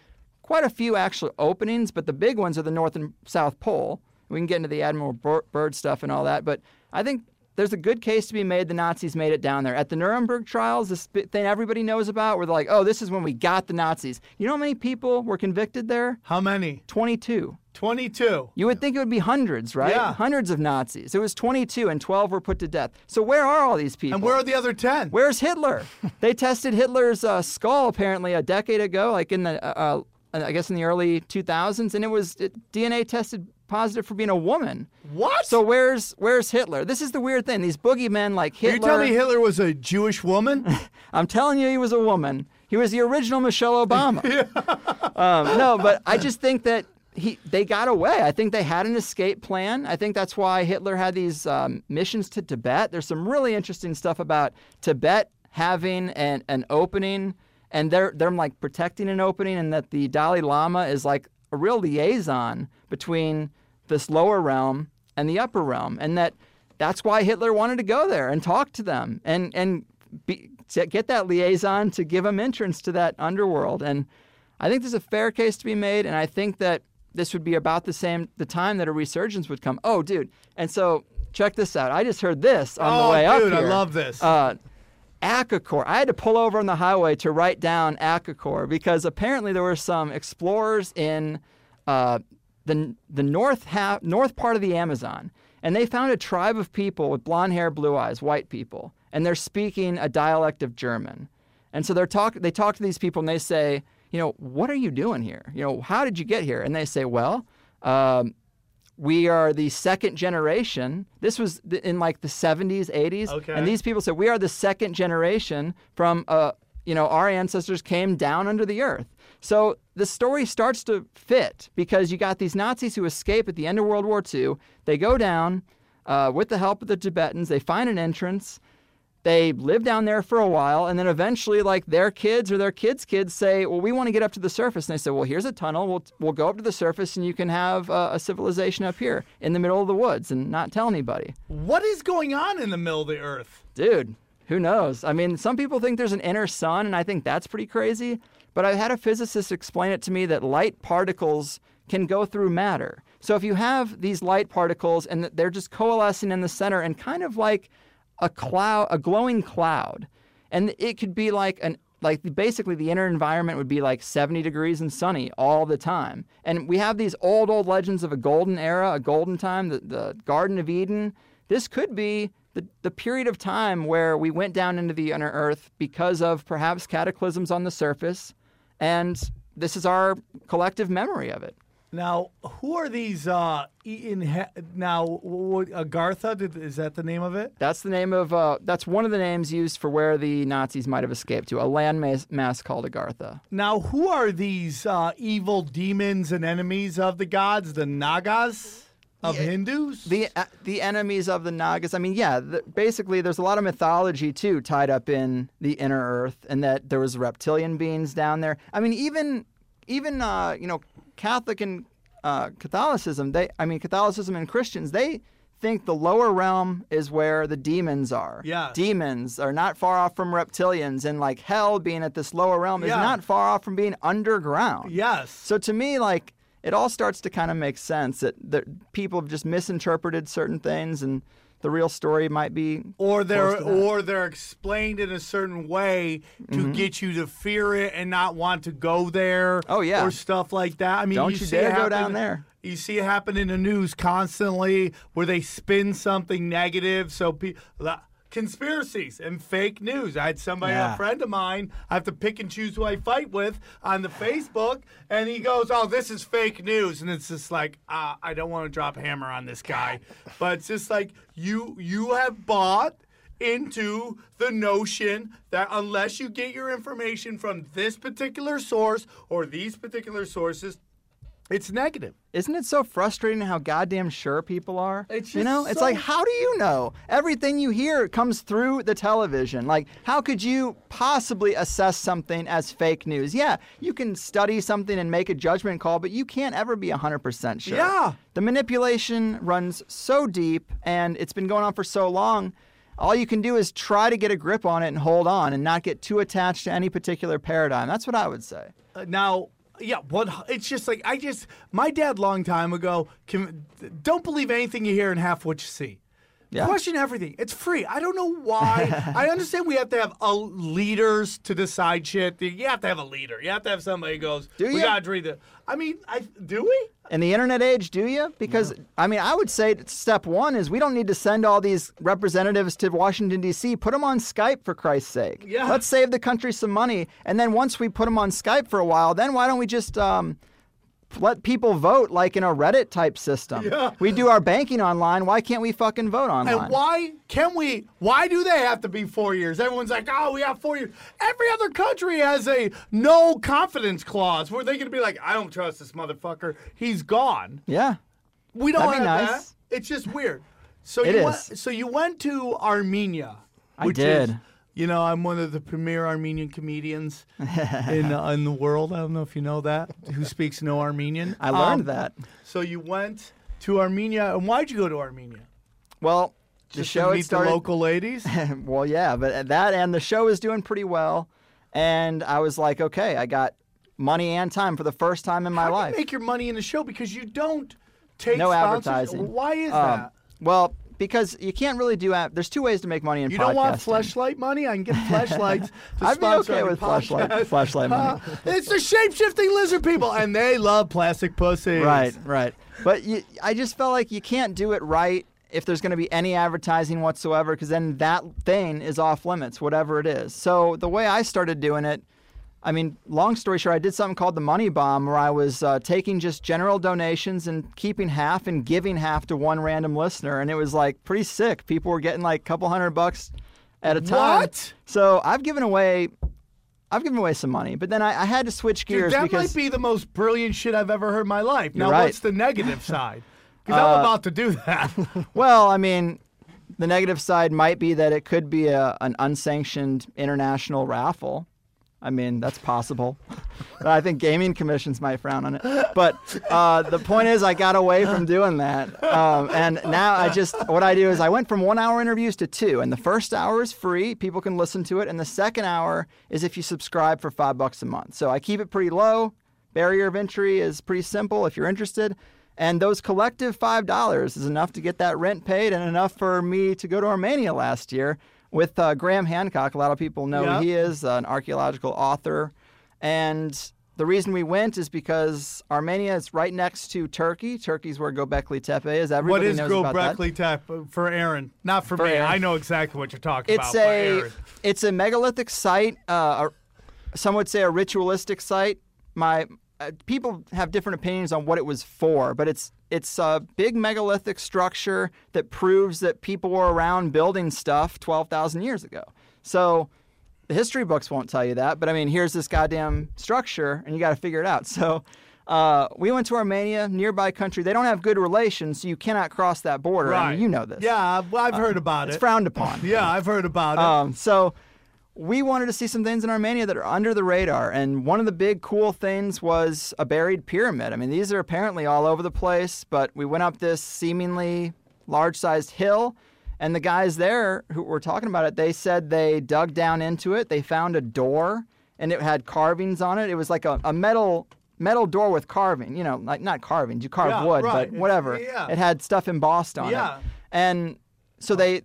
quite a few actual openings, but the big ones are the North and South Pole. We can get into the Admiral Bir- Byrd stuff and all that, but I think there's a good case to be made the Nazis made it down there. At the Nuremberg trials, this thing everybody knows about, where they're like, oh, this is when we got the Nazis. You know how many people were convicted there? How many? 22. 22. You would think it would be hundreds, right? Yeah. Hundreds of Nazis. It was 22 and 12 were put to death. So where are all these people? And where are the other 10? Where's Hitler? they tested Hitler's uh, skull apparently a decade ago, like in the, uh, uh, I guess in the early 2000s, and it was it, DNA tested positive for being a woman. What? So where's where's Hitler? This is the weird thing. These boogeymen like Are Hitler. you telling me Hitler was a Jewish woman? I'm telling you, he was a woman. He was the original Michelle Obama. um, no, but I just think that he they got away. I think they had an escape plan. I think that's why Hitler had these um, missions to Tibet. There's some really interesting stuff about Tibet having an, an opening, and they're they're like protecting an opening, and that the Dalai Lama is like a real liaison between this lower realm and the upper realm, and that that's why Hitler wanted to go there and talk to them and and be, get that liaison to give him entrance to that underworld. And I think there's a fair case to be made, and I think that this would be about the same the time that a resurgence would come. Oh, dude! And so check this out. I just heard this on oh, the way up dude, I love this. Uh, Akakor. I had to pull over on the highway to write down Akakor because apparently there were some explorers in uh, the the north half, north part of the Amazon, and they found a tribe of people with blonde hair, blue eyes, white people, and they're speaking a dialect of German. And so they're talk they talk to these people and they say, you know, what are you doing here? You know, how did you get here? And they say, well. Um, we are the second generation. This was in like the 70s, 80s. Okay. And these people said, we are the second generation from, uh, you know, our ancestors came down under the earth. So the story starts to fit because you got these Nazis who escape at the end of World War II. They go down uh, with the help of the Tibetans. They find an entrance. They live down there for a while, and then eventually, like their kids or their kids' kids say, "Well, we want to get up to the surface." And they say, "Well, here's a tunnel. We'll we'll go up to the surface, and you can have uh, a civilization up here in the middle of the woods and not tell anybody." what is going on in the middle of the earth? Dude, who knows? I mean, some people think there's an inner sun, and I think that's pretty crazy. But I had a physicist explain it to me that light particles can go through matter. So if you have these light particles and they're just coalescing in the center and kind of like a cloud, a glowing cloud, and it could be like an like basically the inner environment would be like 70 degrees and sunny all the time. And we have these old old legends of a golden era, a golden time, the, the Garden of Eden. This could be the, the period of time where we went down into the inner earth because of perhaps cataclysms on the surface, and this is our collective memory of it. Now, who are these? Uh, in now, Agartha? Did, is that the name of it? That's the name of uh, that's one of the names used for where the Nazis might have escaped to a land mass, mass called Agartha. Now, who are these uh, evil demons and enemies of the gods? The Nagas of Hindus? The uh, the enemies of the Nagas. I mean, yeah. The, basically, there's a lot of mythology too tied up in the inner Earth, and that there was reptilian beings down there. I mean, even even uh, you know Catholic and uh, Catholicism. They, I mean, Catholicism and Christians. They think the lower realm is where the demons are. Yeah. Demons are not far off from reptilians, and like hell being at this lower realm is not far off from being underground. yes. So to me, like it all starts to kind of make sense that, that people have just misinterpreted certain things, and the real story might be. or they're close to that. or they're explained in a certain way to get you to fear it and not want to go there. Mm-hmm. Oh, yeah. or stuff like that. I mean, Don't you, you dare go happen- down there. You see it happen in the news constantly where they spin something negative. So people. Conspiracies and fake news. I had somebody, Yeah. a friend of mine, I have to pick and choose who I fight with on the Facebook, and he goes, "Oh, this is fake news," and it's just like, uh, I don't want to drop hammer on this guy, but it's just like you you have bought into the notion that unless you get your information from this particular source or these particular sources, it's negative. Isn't it so frustrating how goddamn sure people are? It's you know, it's like how do you know? Everything you hear comes through the television. Like how could you possibly assess something as fake news? Yeah, you can study something and make a judgment call, but you can't ever be 100% sure. Yeah. The manipulation runs so deep and it's been going on for so long. All you can do is try to get a grip on it and hold on and not get too attached to any particular paradigm. That's what I would say. Uh, now, yeah, what it's just like I just my dad long time ago. Can, don't believe anything you hear and half what you see. Yeah. Question everything. It's free. I don't know why. I understand we have to have leaders to decide shit. You have to have a leader. You have to have somebody who goes. Do you? We gotta read the. I mean, I do we? In the internet age, do you? Because I mean, I would say step one is we don't need to send all these representatives to Washington D.C. Put them on Skype for Christ's sake. Yeah. Let's save the country some money, and then once we put them on Skype for a while, then why don't we just um, let people vote like in a Reddit type system? Yeah. We do our banking online. Why can't we fucking vote online? And why can we? Why do they have to be four years? Everyone's like, oh, we have four years. Every other country has a no confidence clause where they're gonna be like, I don't trust this motherfucker. He's gone. Yeah. We don't That'd have nice. that. It's just weird. So It you is. Went, so you went to Armenia. I which did. You know, I'm one of the premier Armenian comedians in uh, in the world. I don't know if you know that. Who speaks no Armenian? I learned Um, that. So you went to Armenia, and why'd you go to Armenia? Well, the Just show to meet started. the local ladies. well, yeah, but that and the show is doing pretty well, and I was like, okay, I got money and time for the first time in my How life. you make your money in the show because you don't take no sponsors? advertising. Why is Um, that? Well, because you can't really do. Ad- There's two ways to make money in You podcasting. don't want fleshlight money? I can get flashlights I'd be okay with flashlight, flashlight money. Uh, it's the shape shifting lizard people, and they love plastic pussies. Right, right. But you, I just felt like you can't do it right if there's going to be any advertising whatsoever, because then that thing is off limits, whatever it is. So the way I started doing it, I mean, long story short, I did something called the Money Bomb, where I was uh, taking just general donations and keeping half and giving half to one random listener, and it was like pretty sick. People were getting like a couple hundred bucks at a time. What? So I've given away. I've given away some money, but then I, I had to switch Dude, gears that because might be the most brilliant shit I've ever heard in my life. Now, right. what's the negative side? Because Uh, I'm about to do that. Well, I mean, the negative side might be that it could be a, an unsanctioned international raffle. I mean, that's possible. I think gaming commissions might frown on it. But uh, the point is, I got away from doing that. Um, and now I just, what I do is I went from one hour interviews to two. And the first hour is free, people can listen to it. And the second hour is if you subscribe for five bucks a month. So I keep it pretty low. Barrier of entry is pretty simple if you're interested. And those collective $5 is enough to get that rent paid and enough for me to go to Armenia last year with uh, Graham Hancock. A lot of people know Yeah. who he is, uh, an archaeological author. And the reason we went is because Armenia is right next to Turkey. Turkey's where Göbekli Tepe is. Everybody is knows about that. What is Göbekli Tepe for Aaron? Not for, For me. Aaron. I know exactly what you're talking It's about. a it's a megalithic site. Uh, a- some would say a ritualistic site. My uh, people have different opinions on what it was for, but it's it's a big megalithic structure that proves that people were around building stuff twelve thousand years ago. So. The history books won't tell you that, but I mean, here's this goddamn structure, and you got to figure it out. So, uh, we went to Armenia, nearby country. They don't have good relations, so you cannot cross that border. I mean, you know this. Yeah, I've, I've heard about it's it. It's frowned upon. yeah, I've heard about it. Um, so we wanted to see some things in Armenia that are under the radar, and one of the big cool things was a buried pyramid. I mean, these are apparently all over the place, but we went up this seemingly large-sized hill, and the guys there who were talking about it, they said they dug down into it, they found a door, and it had carvings on it. It was like a, a metal metal door with carving, you know, like not carvings, you carve Yeah, wood, right. but whatever. Yeah. It had stuff embossed on Yeah. it. And so they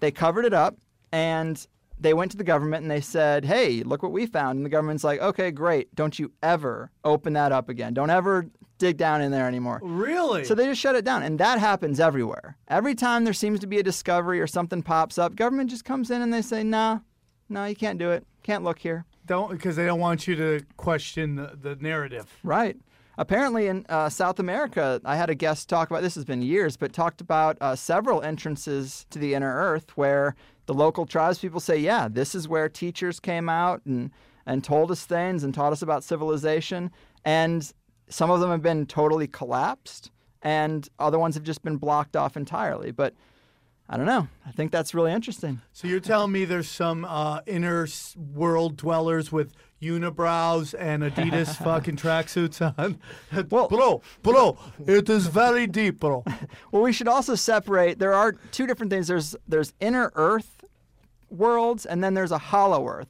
they covered it up and they went to the government and they said, "Hey, look what we found." And the government's like, "Okay, great. Don't you ever open that up again. Don't ever dig down in there anymore." Really? So they just shut it down, and that happens everywhere. Every time there seems to be a discovery or something pops up, government just comes in and they say, "Nah, no, you can't do it. Can't look here." don't because they don't want you to question the, the narrative. Right. Apparently, in uh, South America, I had a guest talk about this. Has been years, but talked about uh, several entrances to the inner Earth where the local tribes people say, "Yeah, this is where teachers came out and and told us things and taught us about civilization." And some of them have been totally collapsed, and other ones have just been blocked off entirely. But I don't know. I think that's really interesting. So you're telling me there's some uh, inner world dwellers with unibrows and Adidas fucking tracksuits on? Well- bro, bro, it is very deep, bro. Well, we should also separate. There are two different things. There's there's inner Earth worlds, and then there's a hollow Earth.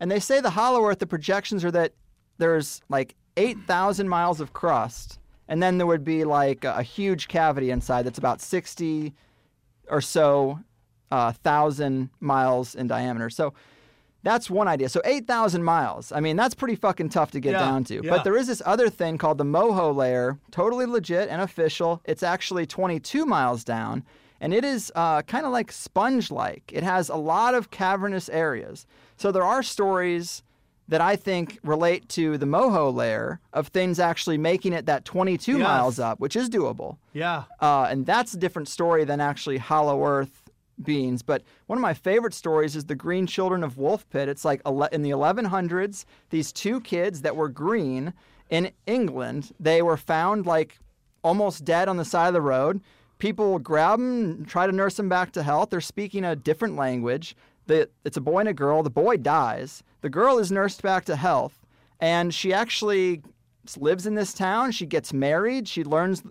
And they say the hollow Earth. The projections are that there's like eight thousand miles of crust, and then there would be like a, a huge cavity inside that's about sixty or so uh, thousand miles in diameter. So. That's one idea. So 8,000 miles. I mean, that's pretty fucking tough to get Yeah, down to. yeah. But there is this other thing called the Moho layer, totally legit and official. It's actually 22 miles down, and it is uh, kind of like sponge like. It has a lot of cavernous areas. So there are stories that I think relate to the Moho layer of things actually making it that 22 Yes. miles up, which is doable. Yeah. Uh, and that's a different story than actually Hollow Earth beings. But one of my favorite stories is the Green Children of Woolpit. It's like in the 1100s, these two kids that were green in England, they were found like almost dead on the side of the road. People grab them try to nurse them back to health. They're speaking a different language. The, it's a boy and a girl. The boy dies. The girl is nursed back to health. And she actually lives in this town. She gets married. She learns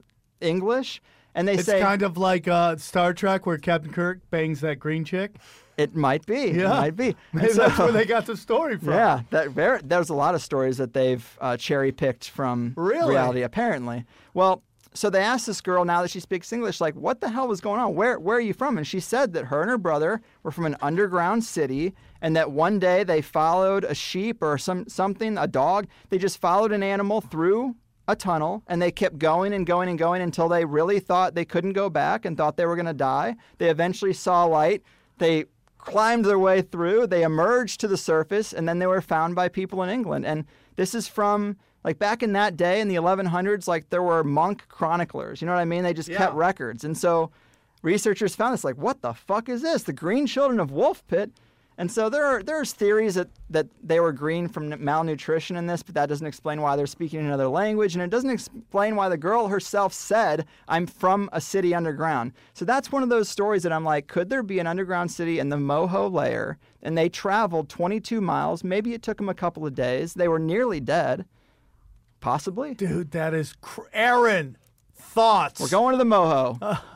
English. And they It's say it's kind of like uh, Star Trek where Captain Kirk bangs that green chick. it might be. It Yeah. might be. Maybe so- that's where they got the story from. Yeah, that there, there's a lot of stories that they've uh, cherry picked from Really? reality, apparently. Well, so they asked this girl now that she speaks English, like, what the hell was going on? Where where are you from? And she said that her and her brother were from an underground city, and that one day they followed a sheep or some something, a dog. They just followed an animal through a tunnel, and they kept going and going and going until they really thought they couldn't go back and thought they were going to die. They eventually saw light. They climbed their way through. They emerged to the surface, and then they were found by people in England. And this is from like back in that day in the 1100s. Like there were monk chroniclers. You know what I mean? They just kept records, and so researchers found this. Like, what the fuck is this? The Green Children of Woolpit. And so there are there's theories that, that they were green from malnutrition in this, but that doesn't explain why they're speaking another language, and it doesn't explain why the girl herself said, "I'm from a city underground." So that's one of those stories that I'm like, could there be an underground city in the Moho layer? And they traveled 22 miles. Maybe it took them a couple of days. They were nearly dead, possibly. Dude, that is cr- Aaron. Thoughts. We're going to the Moho.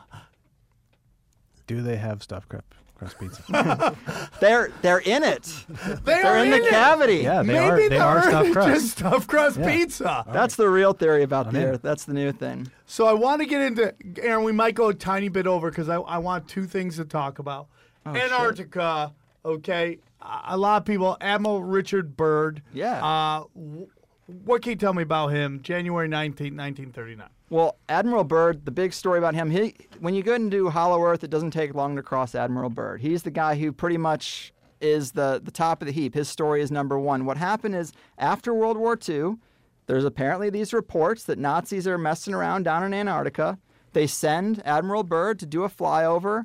Do they have stuffed crust, crust pizza? They're they're in it. They They're are in the it. cavity. yeah, they Maybe are. They the are Earth stuffed is crust. Just stuffed crust Yeah. pizza. That's the real theory about the in. Earth. That's the new thing. So I want to get into Aaron. We might go a tiny bit over because I, I want two things to talk about. Oh, Antarctica. Okay, a a lot of people. Admiral Richard Byrd. Yeah. Uh, w- what can you tell me about him? January 19, 1939. Well, Admiral Byrd, the big story about him, he when you go into Hollow Earth, it doesn't take long to cross Admiral Byrd. He's the guy who pretty much is the, the top of the heap. His story is number one. What happened is after World War II, there's apparently these reports that Nazis are messing around down in Antarctica. They send Admiral Byrd to do a flyover,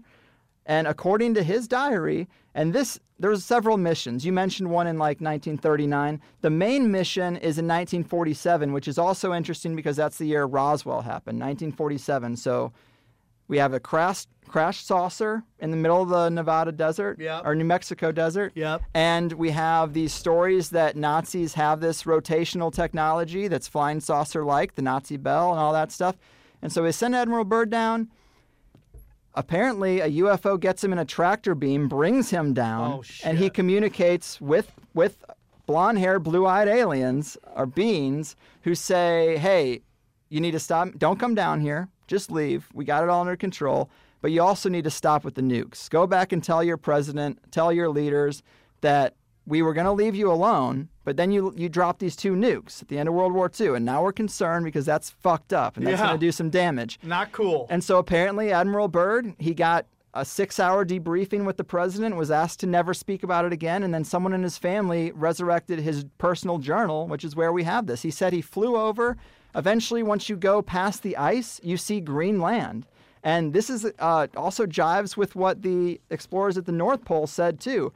and according to his diary, and this there's several missions. You mentioned one in like 1939. The main mission is in 1947, which is also interesting because that's the year Roswell happened, 1947. So we have a crash crash saucer in the middle of the Nevada desert Yep. or New Mexico desert. Yep. And we have these stories that Nazis have this rotational technology that's flying saucer like, the Nazi bell and all that stuff. And so we send Admiral Byrd down. Apparently, a UFO gets him in a tractor beam, brings him down, Oh, and he communicates with with blonde hair, blue eyed aliens or beings who say, "Hey, you need to stop. Don't come down here. Just leave. We got it all under control." but you also need to stop with the nukes. Go back and tell your president, tell your leaders that we were going to leave you alone, but then you you dropped these two nukes at the end of World War II, and now we're concerned because that's fucked up and that's Yeah. going to do some damage. Not cool. And so apparently, Admiral Byrd, he got a six hour debriefing with the president, was asked to never speak about it again. And then someone in his family resurrected his personal journal, which is where we have this. He said he flew over. Eventually, once you go past the ice, you see green land. And this is uh, also jives with what the explorers at the North Pole said too.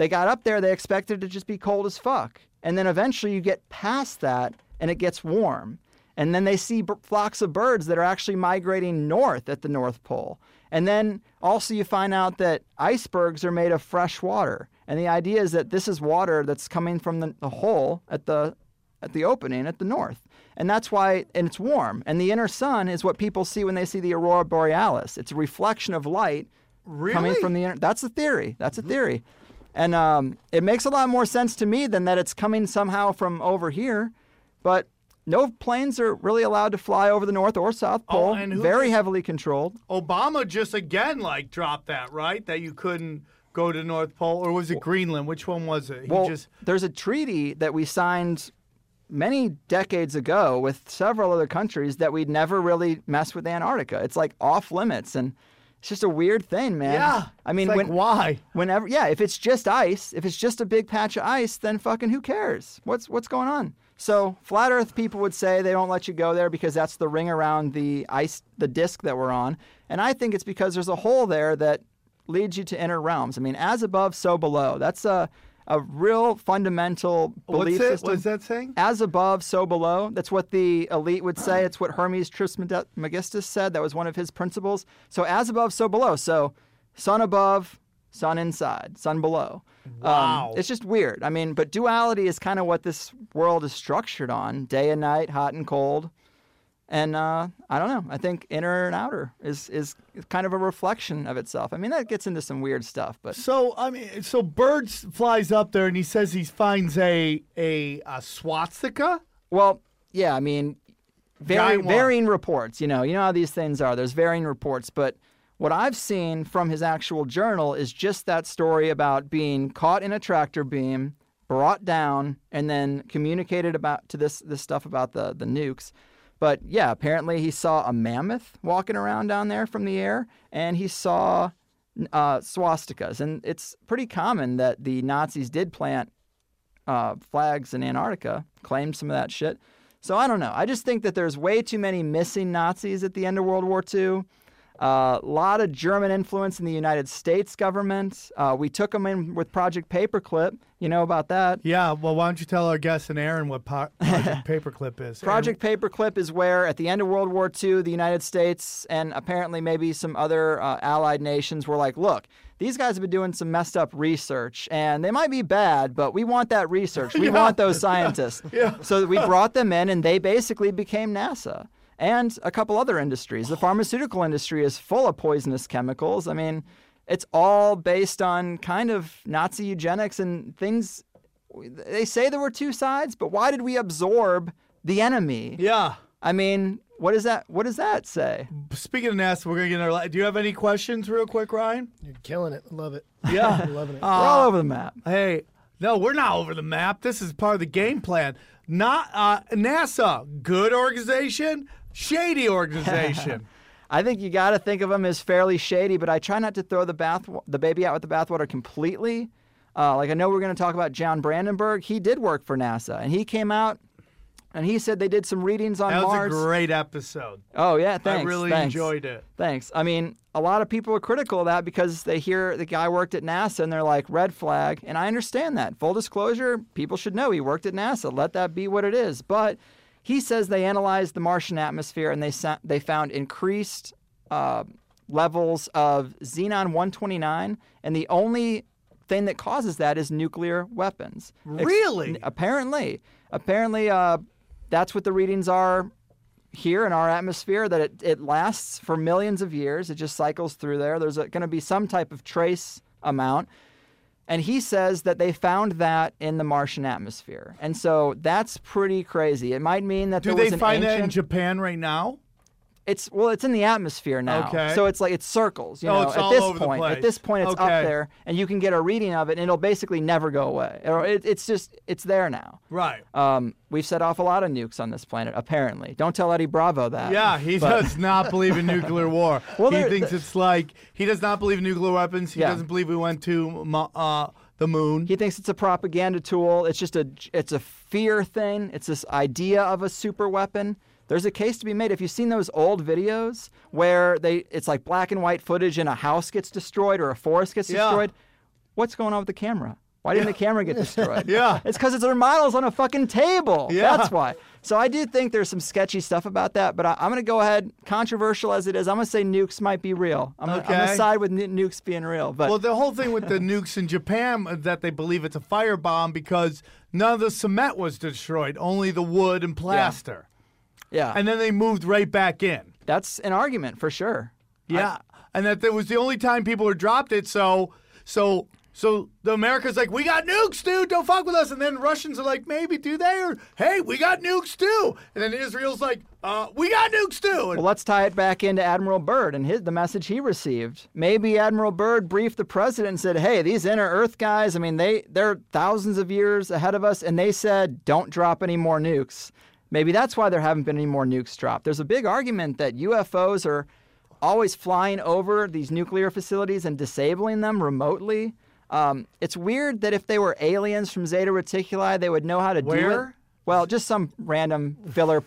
They got up there, they expected it to just be cold as fuck. And then eventually you get past that and it gets warm. And then they see b- flocks of birds that are actually migrating north at the North Pole. And then also you find out that icebergs are made of fresh water. And the idea is that this is water that's coming from the, the hole at the at the opening at the north. And that's why and it's warm. And the inner sun is what people see when they see the aurora borealis. It's a reflection of light coming from the inner that's a theory. That's a mm-hmm. theory. And um, it makes a lot more sense to me than that it's coming somehow from over here. But no planes are really allowed to fly over the North or South Oh, Pole. and very just- heavily controlled. Obama just again like dropped that, right? That you couldn't go to North Pole, or was it Greenland? Which one was it? He Well, just there's a treaty that we signed many decades ago with several other countries that we'd never really mess with Antarctica. It's like off limits, and it's just a weird thing, man. yeah. I mean, like, when, why? whenever, yeah, if it's just ice, if it's just a big patch of ice, then fucking who cares? What's what's going on? So flat Earth people would say they don't let you go there because that's the ring around the ice, the disk that we're on, and I think it's because there's a hole there that leads you to inner realms. I mean, as above, so below. That's a a real fundamental What's belief it? system. What's that saying? As above, so below. That's what the elite would say. It's what Hermes Trismegistus said. That was one of his principles. So as above, so below. So sun above, sun inside, sun below. Wow. Um, it's just weird. I mean, but duality is kind of what this world is structured on: day and night, hot and cold. And uh, I don't know. I think inner and outer is is kind of a reflection of itself. I mean, that gets into some weird stuff, but So I mean, so Byrd's flies up there and he says he finds a a, a swastika. Well, yeah, I mean, varying, varying reports. You know, you know how these things are. There's varying reports, but what I've seen from his actual journal is just that story about being caught in a tractor beam, brought down, and then communicated about to this this stuff about the the nukes. But yeah, apparently he saw a mammoth walking around down there from the air, and he saw uh, swastikas. And it's pretty common that the Nazis did plant uh, flags in Antarctica, claimed some of that shit. So I don't know. I just think that there's way too many missing Nazis at the end of World War II. A lot of German influence in the United States government. Uh, we took them in with Project Paperclip. You know about that? Yeah. Well, why don't you tell our guest and Aaron what po- Project Paperclip is? Project Paperclip is where, at the end of World War II, the United States and apparently maybe some other uh, allied nations were like, look, these guys have been doing some messed up research and they might be bad, but we want that research. We want those scientists. So we brought them in and they basically became NASA and a couple other industries. The pharmaceutical industry is full of poisonous chemicals. I mean, it's all based on kind of Nazi eugenics and things. They say there were two sides, but why did we absorb the enemy? Yeah. I mean, what does that what does that say? Speaking of NASA, we're gonna get our. Do you have any questions, real quick, Ryan? You're killing it. Love it. Yeah. Loving it. We're all over the map. Hey, no, we're not over the map. This is part of the game plan. Not uh, NASA, good organization, shady organization. I think you got to think of them as fairly shady, but I try not to throw the bath the baby out with the bathwater completely. Uh, like I know we're going to talk about John Brandenburg. He did work for NASA, and he came out and he said they did some readings on that was Mars. a great episode. oh yeah, thanks. I really thanks. enjoyed it. Thanks. I mean, a lot of people are critical of that because they hear the guy worked at NASA and they're like, red flag. And I understand that. Full disclosure, people should know he worked at NASA. Let that be what it is. But he says they analyzed the Martian atmosphere and they, sa- they found increased uh, levels of xenon 129. And the only thing that causes that is nuclear weapons. Ex- Really? apparently. Apparently, uh, that's what the readings are here in our atmosphere that it, it lasts for millions of years. It just cycles through there. There's going to be some type of trace amount. And he says that they found that in the Martian atmosphere. And so that's pretty crazy. It might mean that Do they find that in Japan right now? It's well, it's in the atmosphere now. Okay. So it's like it circles. You Oh, know, it's at this point, at this point, it's Okay. up there, and you can get a reading of it, and it'll basically never go away. It, it's just it's there now. Right. Um, we've set off a lot of nukes on this planet, apparently. Don't tell Eddie Bravo that. Yeah, he But- does not believe in nuclear war. Well, he thinks th- it's like he does not believe in nuclear weapons. He Yeah. doesn't believe we went to uh, the moon. He thinks it's a propaganda tool. It's just a it's a fear thing. It's this idea of a super weapon. There's a case to be made. If you've seen those old videos where they it's like black and white footage and a house gets destroyed or a forest gets Yeah. destroyed, what's going on with the camera? Why didn't the camera get destroyed? Yeah. It's because it's their models on a fucking table. Yeah. That's why. So I do think there's some sketchy stuff about that, but I, I'm going to go ahead, controversial as it is, I'm going to say nukes might be real. I'm going Okay. to side with nu- nukes being real. But well, the whole thing with the nukes in Japan uh, that they believe it's a firebomb because none of the cement was destroyed, only the wood and plaster. yeah, And then they moved right back in. that's an argument for sure. Yeah, and that that was the only time people were dropped it. So, so, so the America's like, we got nukes, dude. Don't fuck with us. And then Russians are like, maybe do they? Or hey, we got nukes too. And then Israel's like, uh, we got nukes too. And Well, let's tie it back into Admiral Byrd and his, the message he received. Maybe Admiral Byrd briefed the president and said, "Hey, these inner Earth guys. I mean, they they're thousands of years ahead of us, and they said don't drop any more nukes." Maybe that's why there haven't been any more nukes dropped. There's a big argument that UFOs are always flying over these nuclear facilities and disabling them remotely. Um, it's weird that if they were aliens from Zeta Reticuli, they would know how to do it. Where? Well, just some random filler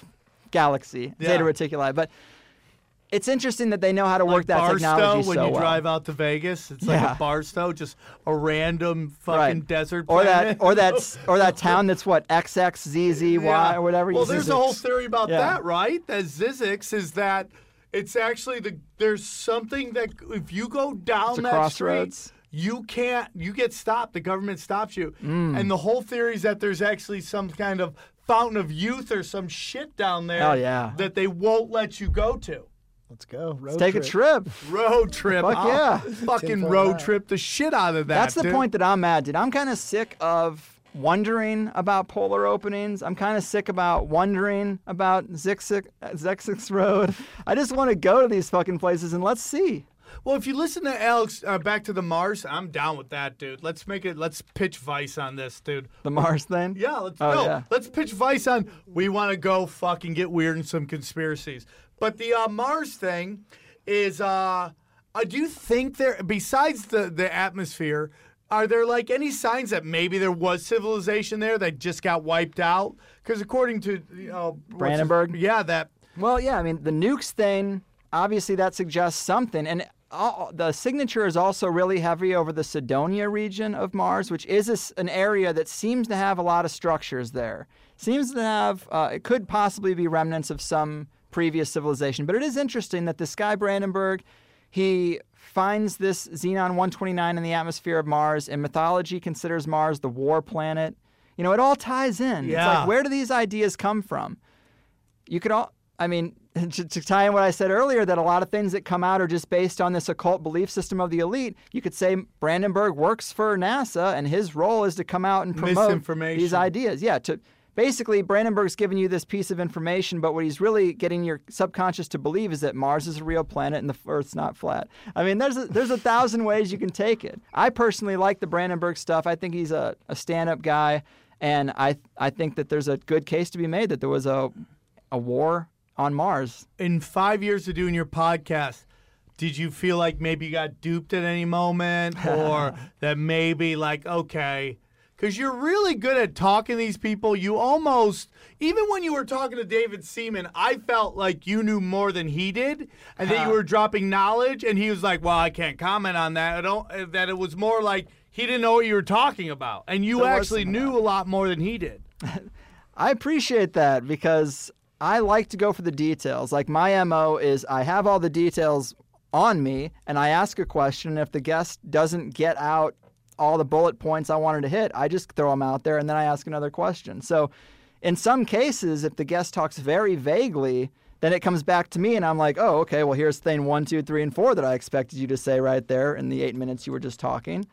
galaxy, Yeah. Zeta Reticuli. But it's interesting that they know how to work like that Barstow, technology when you well. drive out to Vegas, it's Yeah. like a Barstow, just a random fucking right. desert or planet. that, or that, or that town that's what XXZZY Yeah. or whatever. Well, there's a whole theory about Yeah. that, right? That Zzyzx is that it's actually the there's something that if you go down that crossroads. street, you can't you get stopped. The government stops you, Mm. and the whole theory is that there's actually some kind of fountain of youth or some shit down there. Hell yeah. that they won't let you go to. Let's go. Road Take a trip. Road trip. Fuck I'll yeah. Fucking road trip the shit out of that. That's the dude. point that I'm at, dude. I'm kind of sick of wondering about polar openings. I'm kind of sick about wondering about Zixix, Zexix Road. I just want to go to these fucking places and let's see. Well, if you listen to Alex, uh, back to the Mars, I'm down with that, dude. Let's make it. Let's pitch Vice on this, dude. The Mars thing. Yeah, let's Oh, no. yeah. Let's pitch Vice on. We want to go fucking get weird in some conspiracies. But the uh, Mars thing is. uh I do think there, besides the the atmosphere, are there like any signs that maybe there was civilization there that just got wiped out? Because according to you know his- Brandenburg? yeah, that Well, yeah, I mean, the nukes thing, obviously that suggests something. And all, the signature is also really heavy over the Cydonia region of Mars, which is a an area that seems to have a lot of structures there. Seems to have, uh, it could possibly be remnants of some previous civilization. But it is interesting that this guy, Brandenburg, he finds this Xenon 129 in the atmosphere of Mars. and mythology, considers Mars the war planet. You know, it all ties in. It's Yeah. like, where do these ideas come from? you could all i mean to, to tie in what i said earlier that a lot of things that come out are just based on this occult belief system of the elite. You could say brandenburg works for nasa and his role is to come out and promote these ideas. Yeah to basically brandenburg's giving you this piece of information but what he's really getting your subconscious to believe is that mars is a real planet and the earth's not flat. I mean there's a, there's a thousand ways you can take it. I personally like the brandenburg stuff. I think he's a, a stand-up guy and I, I think that there's a good case to be made that there was a a war on Mars. in five years of doing your podcast, did you feel like maybe you got duped at any moment or that maybe like, okay, because you're really good at talking to these people. You almost, even when you were talking to David Seaman, I felt like you knew more than he did and that you were dropping knowledge. And he was like, well, I can't comment on that. I don't, uh, that it was more like he didn't know what you were talking about. And you actually knew a lot more than he did. I appreciate that because I like to go for the details. Like my MO is I have all the details on me and I ask a question. If the guest doesn't get out all the bullet points I wanted to hit, I just throw them out there and then I ask another question. So in some cases, if the guest talks very vaguely, then it comes back to me and I'm like, oh, okay, well, here's thing one, two, three, and four that I expected you to say right there in the eight minutes you were just talking.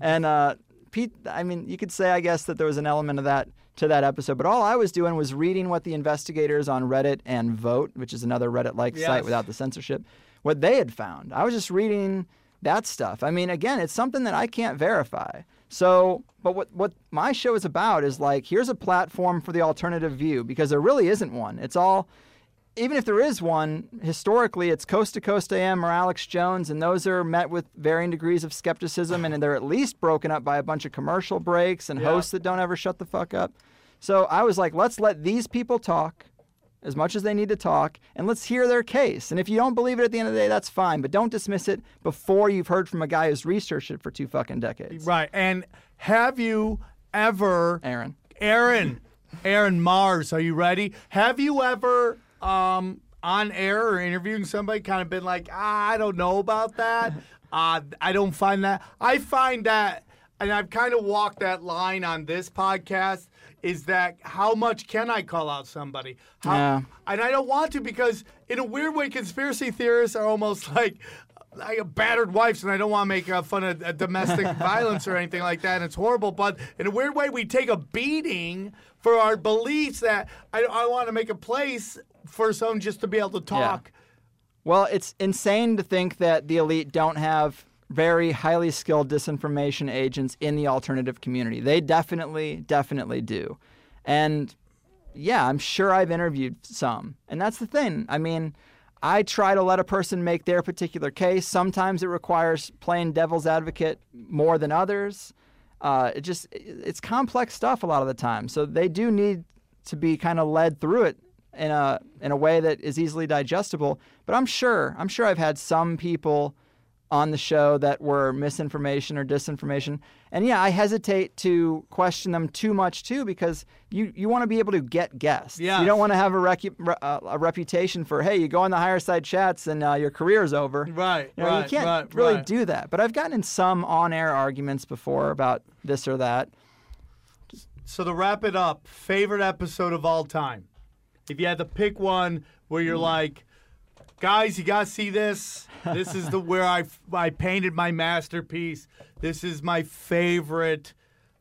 And uh, Pete, I mean, you could say, I guess, that there was an element of that to that episode, but all I was doing was reading what the investigators on Reddit and Voat, which is another Reddit like Yes. site without the censorship, what they had found. I was just reading that stuff. I mean, again, it's something that I can't verify. So, but what, what my show is about is like, here's a platform for the alternative view because there really isn't one. It's all, even if there is one, historically, it's Coast to Coast AM or Alex Jones, and those are met with varying degrees of skepticism, and they're at least broken up by a bunch of commercial breaks and Yeah. hosts that don't ever shut the fuck up. So I was like, let's let these people talk as much as they need to talk, and let's hear their case. And if you don't believe it at the end of the day, that's fine, but don't dismiss it before you've heard from a guy who's researched it for two fucking decades. Right. And have you ever, Aaron. Aaron, Aaron Mars, are you ready? Have you ever, um, on air or interviewing somebody, kind of been like, ah, I don't know about that. Uh, I don't find that. I find that, and I've kind of walked that line on this podcast. Is that how much can I call out somebody? How, Yeah. And I don't want to because, in a weird way, conspiracy theorists are almost like like battered wives, and I don't want to make uh, fun of uh, domestic violence or anything like that. And it's horrible, but in a weird way, we take a beating for our beliefs that I, I want to make a place for someone just to be able to talk. Well, it's insane to think that the elite don't have very highly skilled disinformation agents in the alternative community. They definitely, definitely do. And yeah, I'm sure I've interviewed some. And that's the thing. I mean, I try to let a person make their particular case. Sometimes it requires playing devil's advocate more than others. Uh, it just it's complex stuff a lot of the time. So they do need to be kind of led through it in a in a way that is easily digestible. But I'm sure I'm sure I've had some people on the show that were misinformation or disinformation. And yeah, I hesitate to question them too much too because you, you want to be able to get guests. You don't want to have a, recu- uh, a reputation for, hey, you go on the Higherside Chats and uh, your career's over. Right, You, know, right, you can't right, really right. do that. But I've gotten in some on air arguments before about this or that. So to wrap it up, favorite episode of all time. If you had to pick one where you're like, guys, you gotta see this. This is the where I I painted my masterpiece. This is my favorite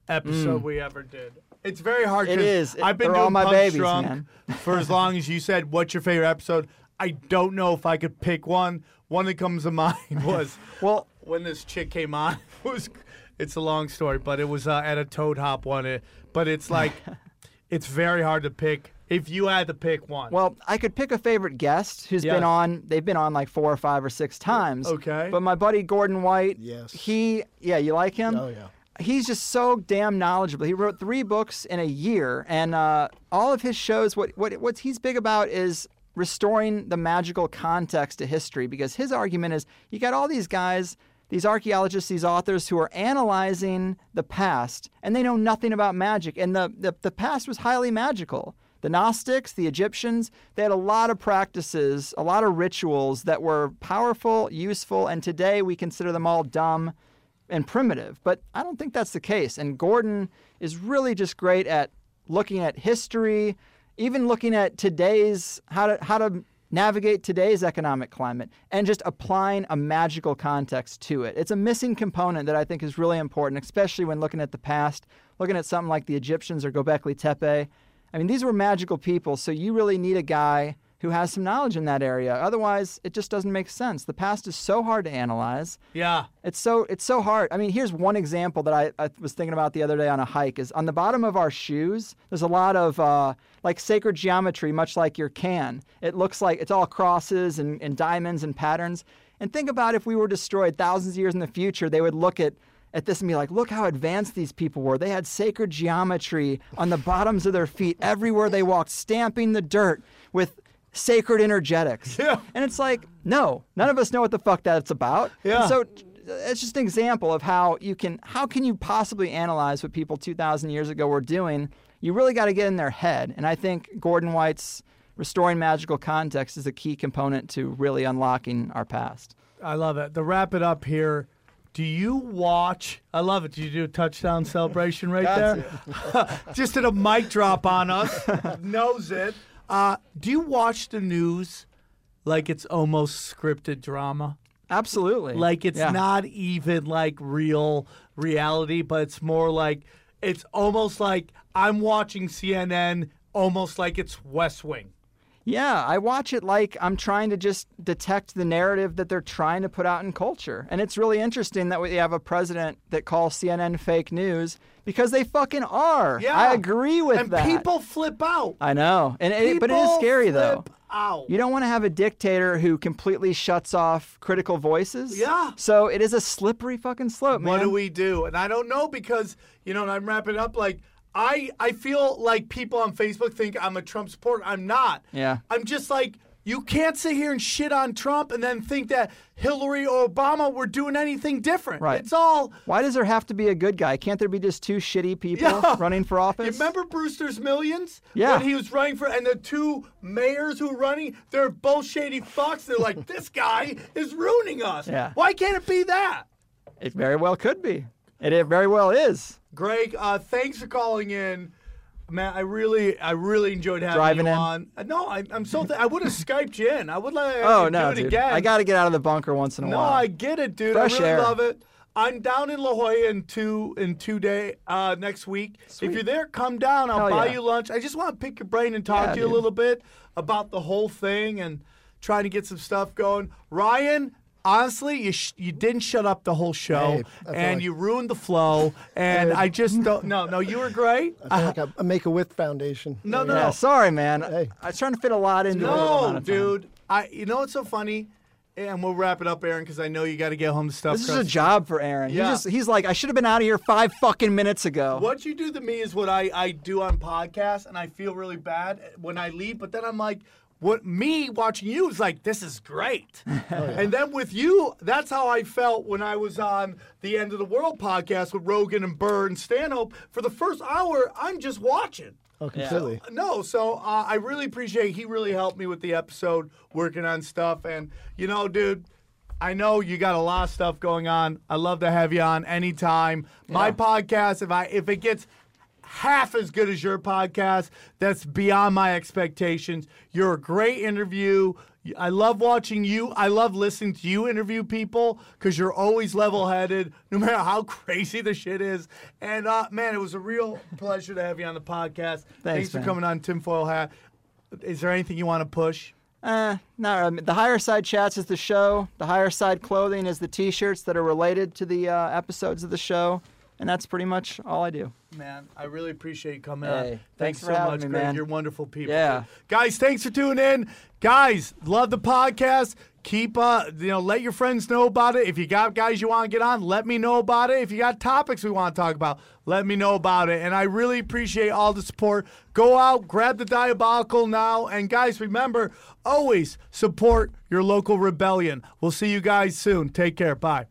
episode we ever did. It's very hard. Mm. It 'cause is. It- I've been they're doing all my Punch babies, Drunk man. for as long as you said. What's your favorite episode? I don't know if I could pick one. One that comes to mind was Well, when this chick came on it was it's a long story but it was uh, at a toad hop one it, but it's like it's very hard to pick if you had to pick one Well, I could pick a favorite guest who's Yes. been on. They've been on like four or five or six times. Okay. But my buddy Gordon White. Yes. He, yeah, you like him? Oh, yeah. He's just so damn knowledgeable. He wrote three books in a year, and uh, all of his shows. What what what he's big about is restoring the magical context to history. Because his argument is, you got all these guys. These archaeologists, these authors who are analyzing the past, and they know nothing about magic. And the, the, the past was highly magical. The Gnostics, the Egyptians, they had a lot of practices, a lot of rituals that were powerful, useful, and today we consider them all dumb and primitive. But I don't think that's the case. And Gordon is really just great at looking at history, even looking at today's how to how to navigate today's economic climate and just applying a magical context to it. It's a missing component that I think is really important, especially when looking at the past, looking at something like the Egyptians or Gobekli Tepe. I mean, these were magical people, so you really need a guy who has some knowledge in that area. Otherwise, it just doesn't make sense. The past is so hard to analyze. yeah It's so it's so hard. I mean, here's one example that I, I was thinking about the other day on a hike. Is on the bottom of our shoes. There's a lot of uh, like sacred geometry, much like your can. It looks like it's all crosses and, and diamonds and patterns. And think about if we were destroyed thousands of years in the future, they would look at at this and be like, look how advanced these people were. They had sacred geometry on the bottoms of their feet everywhere they walked, stamping the dirt with sacred energetics. Yeah. And it's like, no, none of us know what the fuck that's about. And Yeah. so it's just an example of how you can how can you possibly analyze what people 2000 years ago were doing you really got to get in their head and i think gordon white's restoring magical context is a key component to really unlocking our past i love it to wrap it up here do you watch i love it did you do a touchdown celebration right there? just did a mic drop on us. Knows it. Uh, do you watch the news like it's almost scripted drama? Absolutely. Like it's Yeah. not even like real reality, but it's more like it's almost like I'm watching CNN, almost like it's West Wing. Yeah, I watch it like I'm trying to just detect the narrative that they're trying to put out in culture. And it's really interesting that we have a president that calls CNN fake news because they fucking are. Yeah, I agree with that. and that. people flip out. I know. And it, but it is scary though. Out. You don't want to have a dictator who completely shuts off critical voices. Yeah. So it is a slippery fucking slope, man. What do we do? And I don't know because you know, and I'm wrapping up like I I feel like people on Facebook think I'm a Trump supporter. I'm not. Yeah. I'm just like you can't sit here and shit on Trump and then think that Hillary or Obama were doing anything different. Right. It's all Why does there have to be a good guy? Can't there be just two shitty people Yeah. running for office? You remember Brewster's Millions? Yeah. When he was running for, and the two mayors who were running, they're both shady fucks. They're like, this guy is ruining us. Yeah. Why can't it be that? It very well could be. It, it very well is. Greg, uh, thanks for calling in. Man, I really, I really enjoyed having Driving you in? on. Uh, No, I, I'm so. Th- I would have skyped you in. I would let Oh no, do it dude! again. I got to get out of the bunker once in a while. No, while. I get it, dude. Fresh I really air. love it. I'm down in La Jolla in two in two day uh, next week. If you're there, come down. I'll Hell buy yeah. you lunch. I just want to pick your brain and talk Yeah, to you a dude. little bit about the whole thing and trying to get some stuff going. Ryan, honestly, you sh- you didn't shut up the whole show, Hey, and like- you ruined the flow. And I just don't. No, no, you were great. I feel like a, a Make a Wish Foundation. No, no, yeah, no. sorry, man. Hey. I was trying to fit a lot into a little No, amount of time. dude. I. You know what's so funny? And we'll wrap it up, Aaron, because I know you got to get home to stuff. This is a job for Aaron. Yeah. He just he's like, I should have been out of here five fucking minutes ago. What you do to me is what I, I do on podcasts, and I feel really bad when I leave. But then I'm like, what me watching you is like, this is great. And then with you, that's how I felt when I was on the End of the World podcast with Rogan and Burr and Stanhope. For the first hour, I'm just watching. Oh, completely. No, so uh, I really appreciate. He really helped me with the episode, working on stuff, and you know, dude. I know you got a lot of stuff going on. I love to have you on anytime. My podcast, if I if it gets half as good as your podcast, that's beyond my expectations. You're a great interview. I love watching you. I love listening to you interview people because you're always level headed, no matter how crazy the shit is. And uh, man, it was a real pleasure to have you on the podcast. Thanks, for man. coming on Tinfoil Hat. Is there anything you want to push? Uh, no, I mean, the Higherside Chats is the show. The higher side clothing is the T-shirts that are related to the uh, episodes of the show, and that's pretty much all I do. Man, I really appreciate you coming Hey, thanks Thanks so much, me, Greg. man. You're wonderful people. Yeah. Guys, thanks for tuning in. Guys, love the podcast. Keep uh you know, let your friends know about it. If you got guys you want to get on, let me know about it. If you got topics we want to talk about, let me know about it. And I really appreciate all the support. Go out, grab the diabolical now. And guys, remember, always support your local rebellion. We'll see you guys soon. Take care. Bye.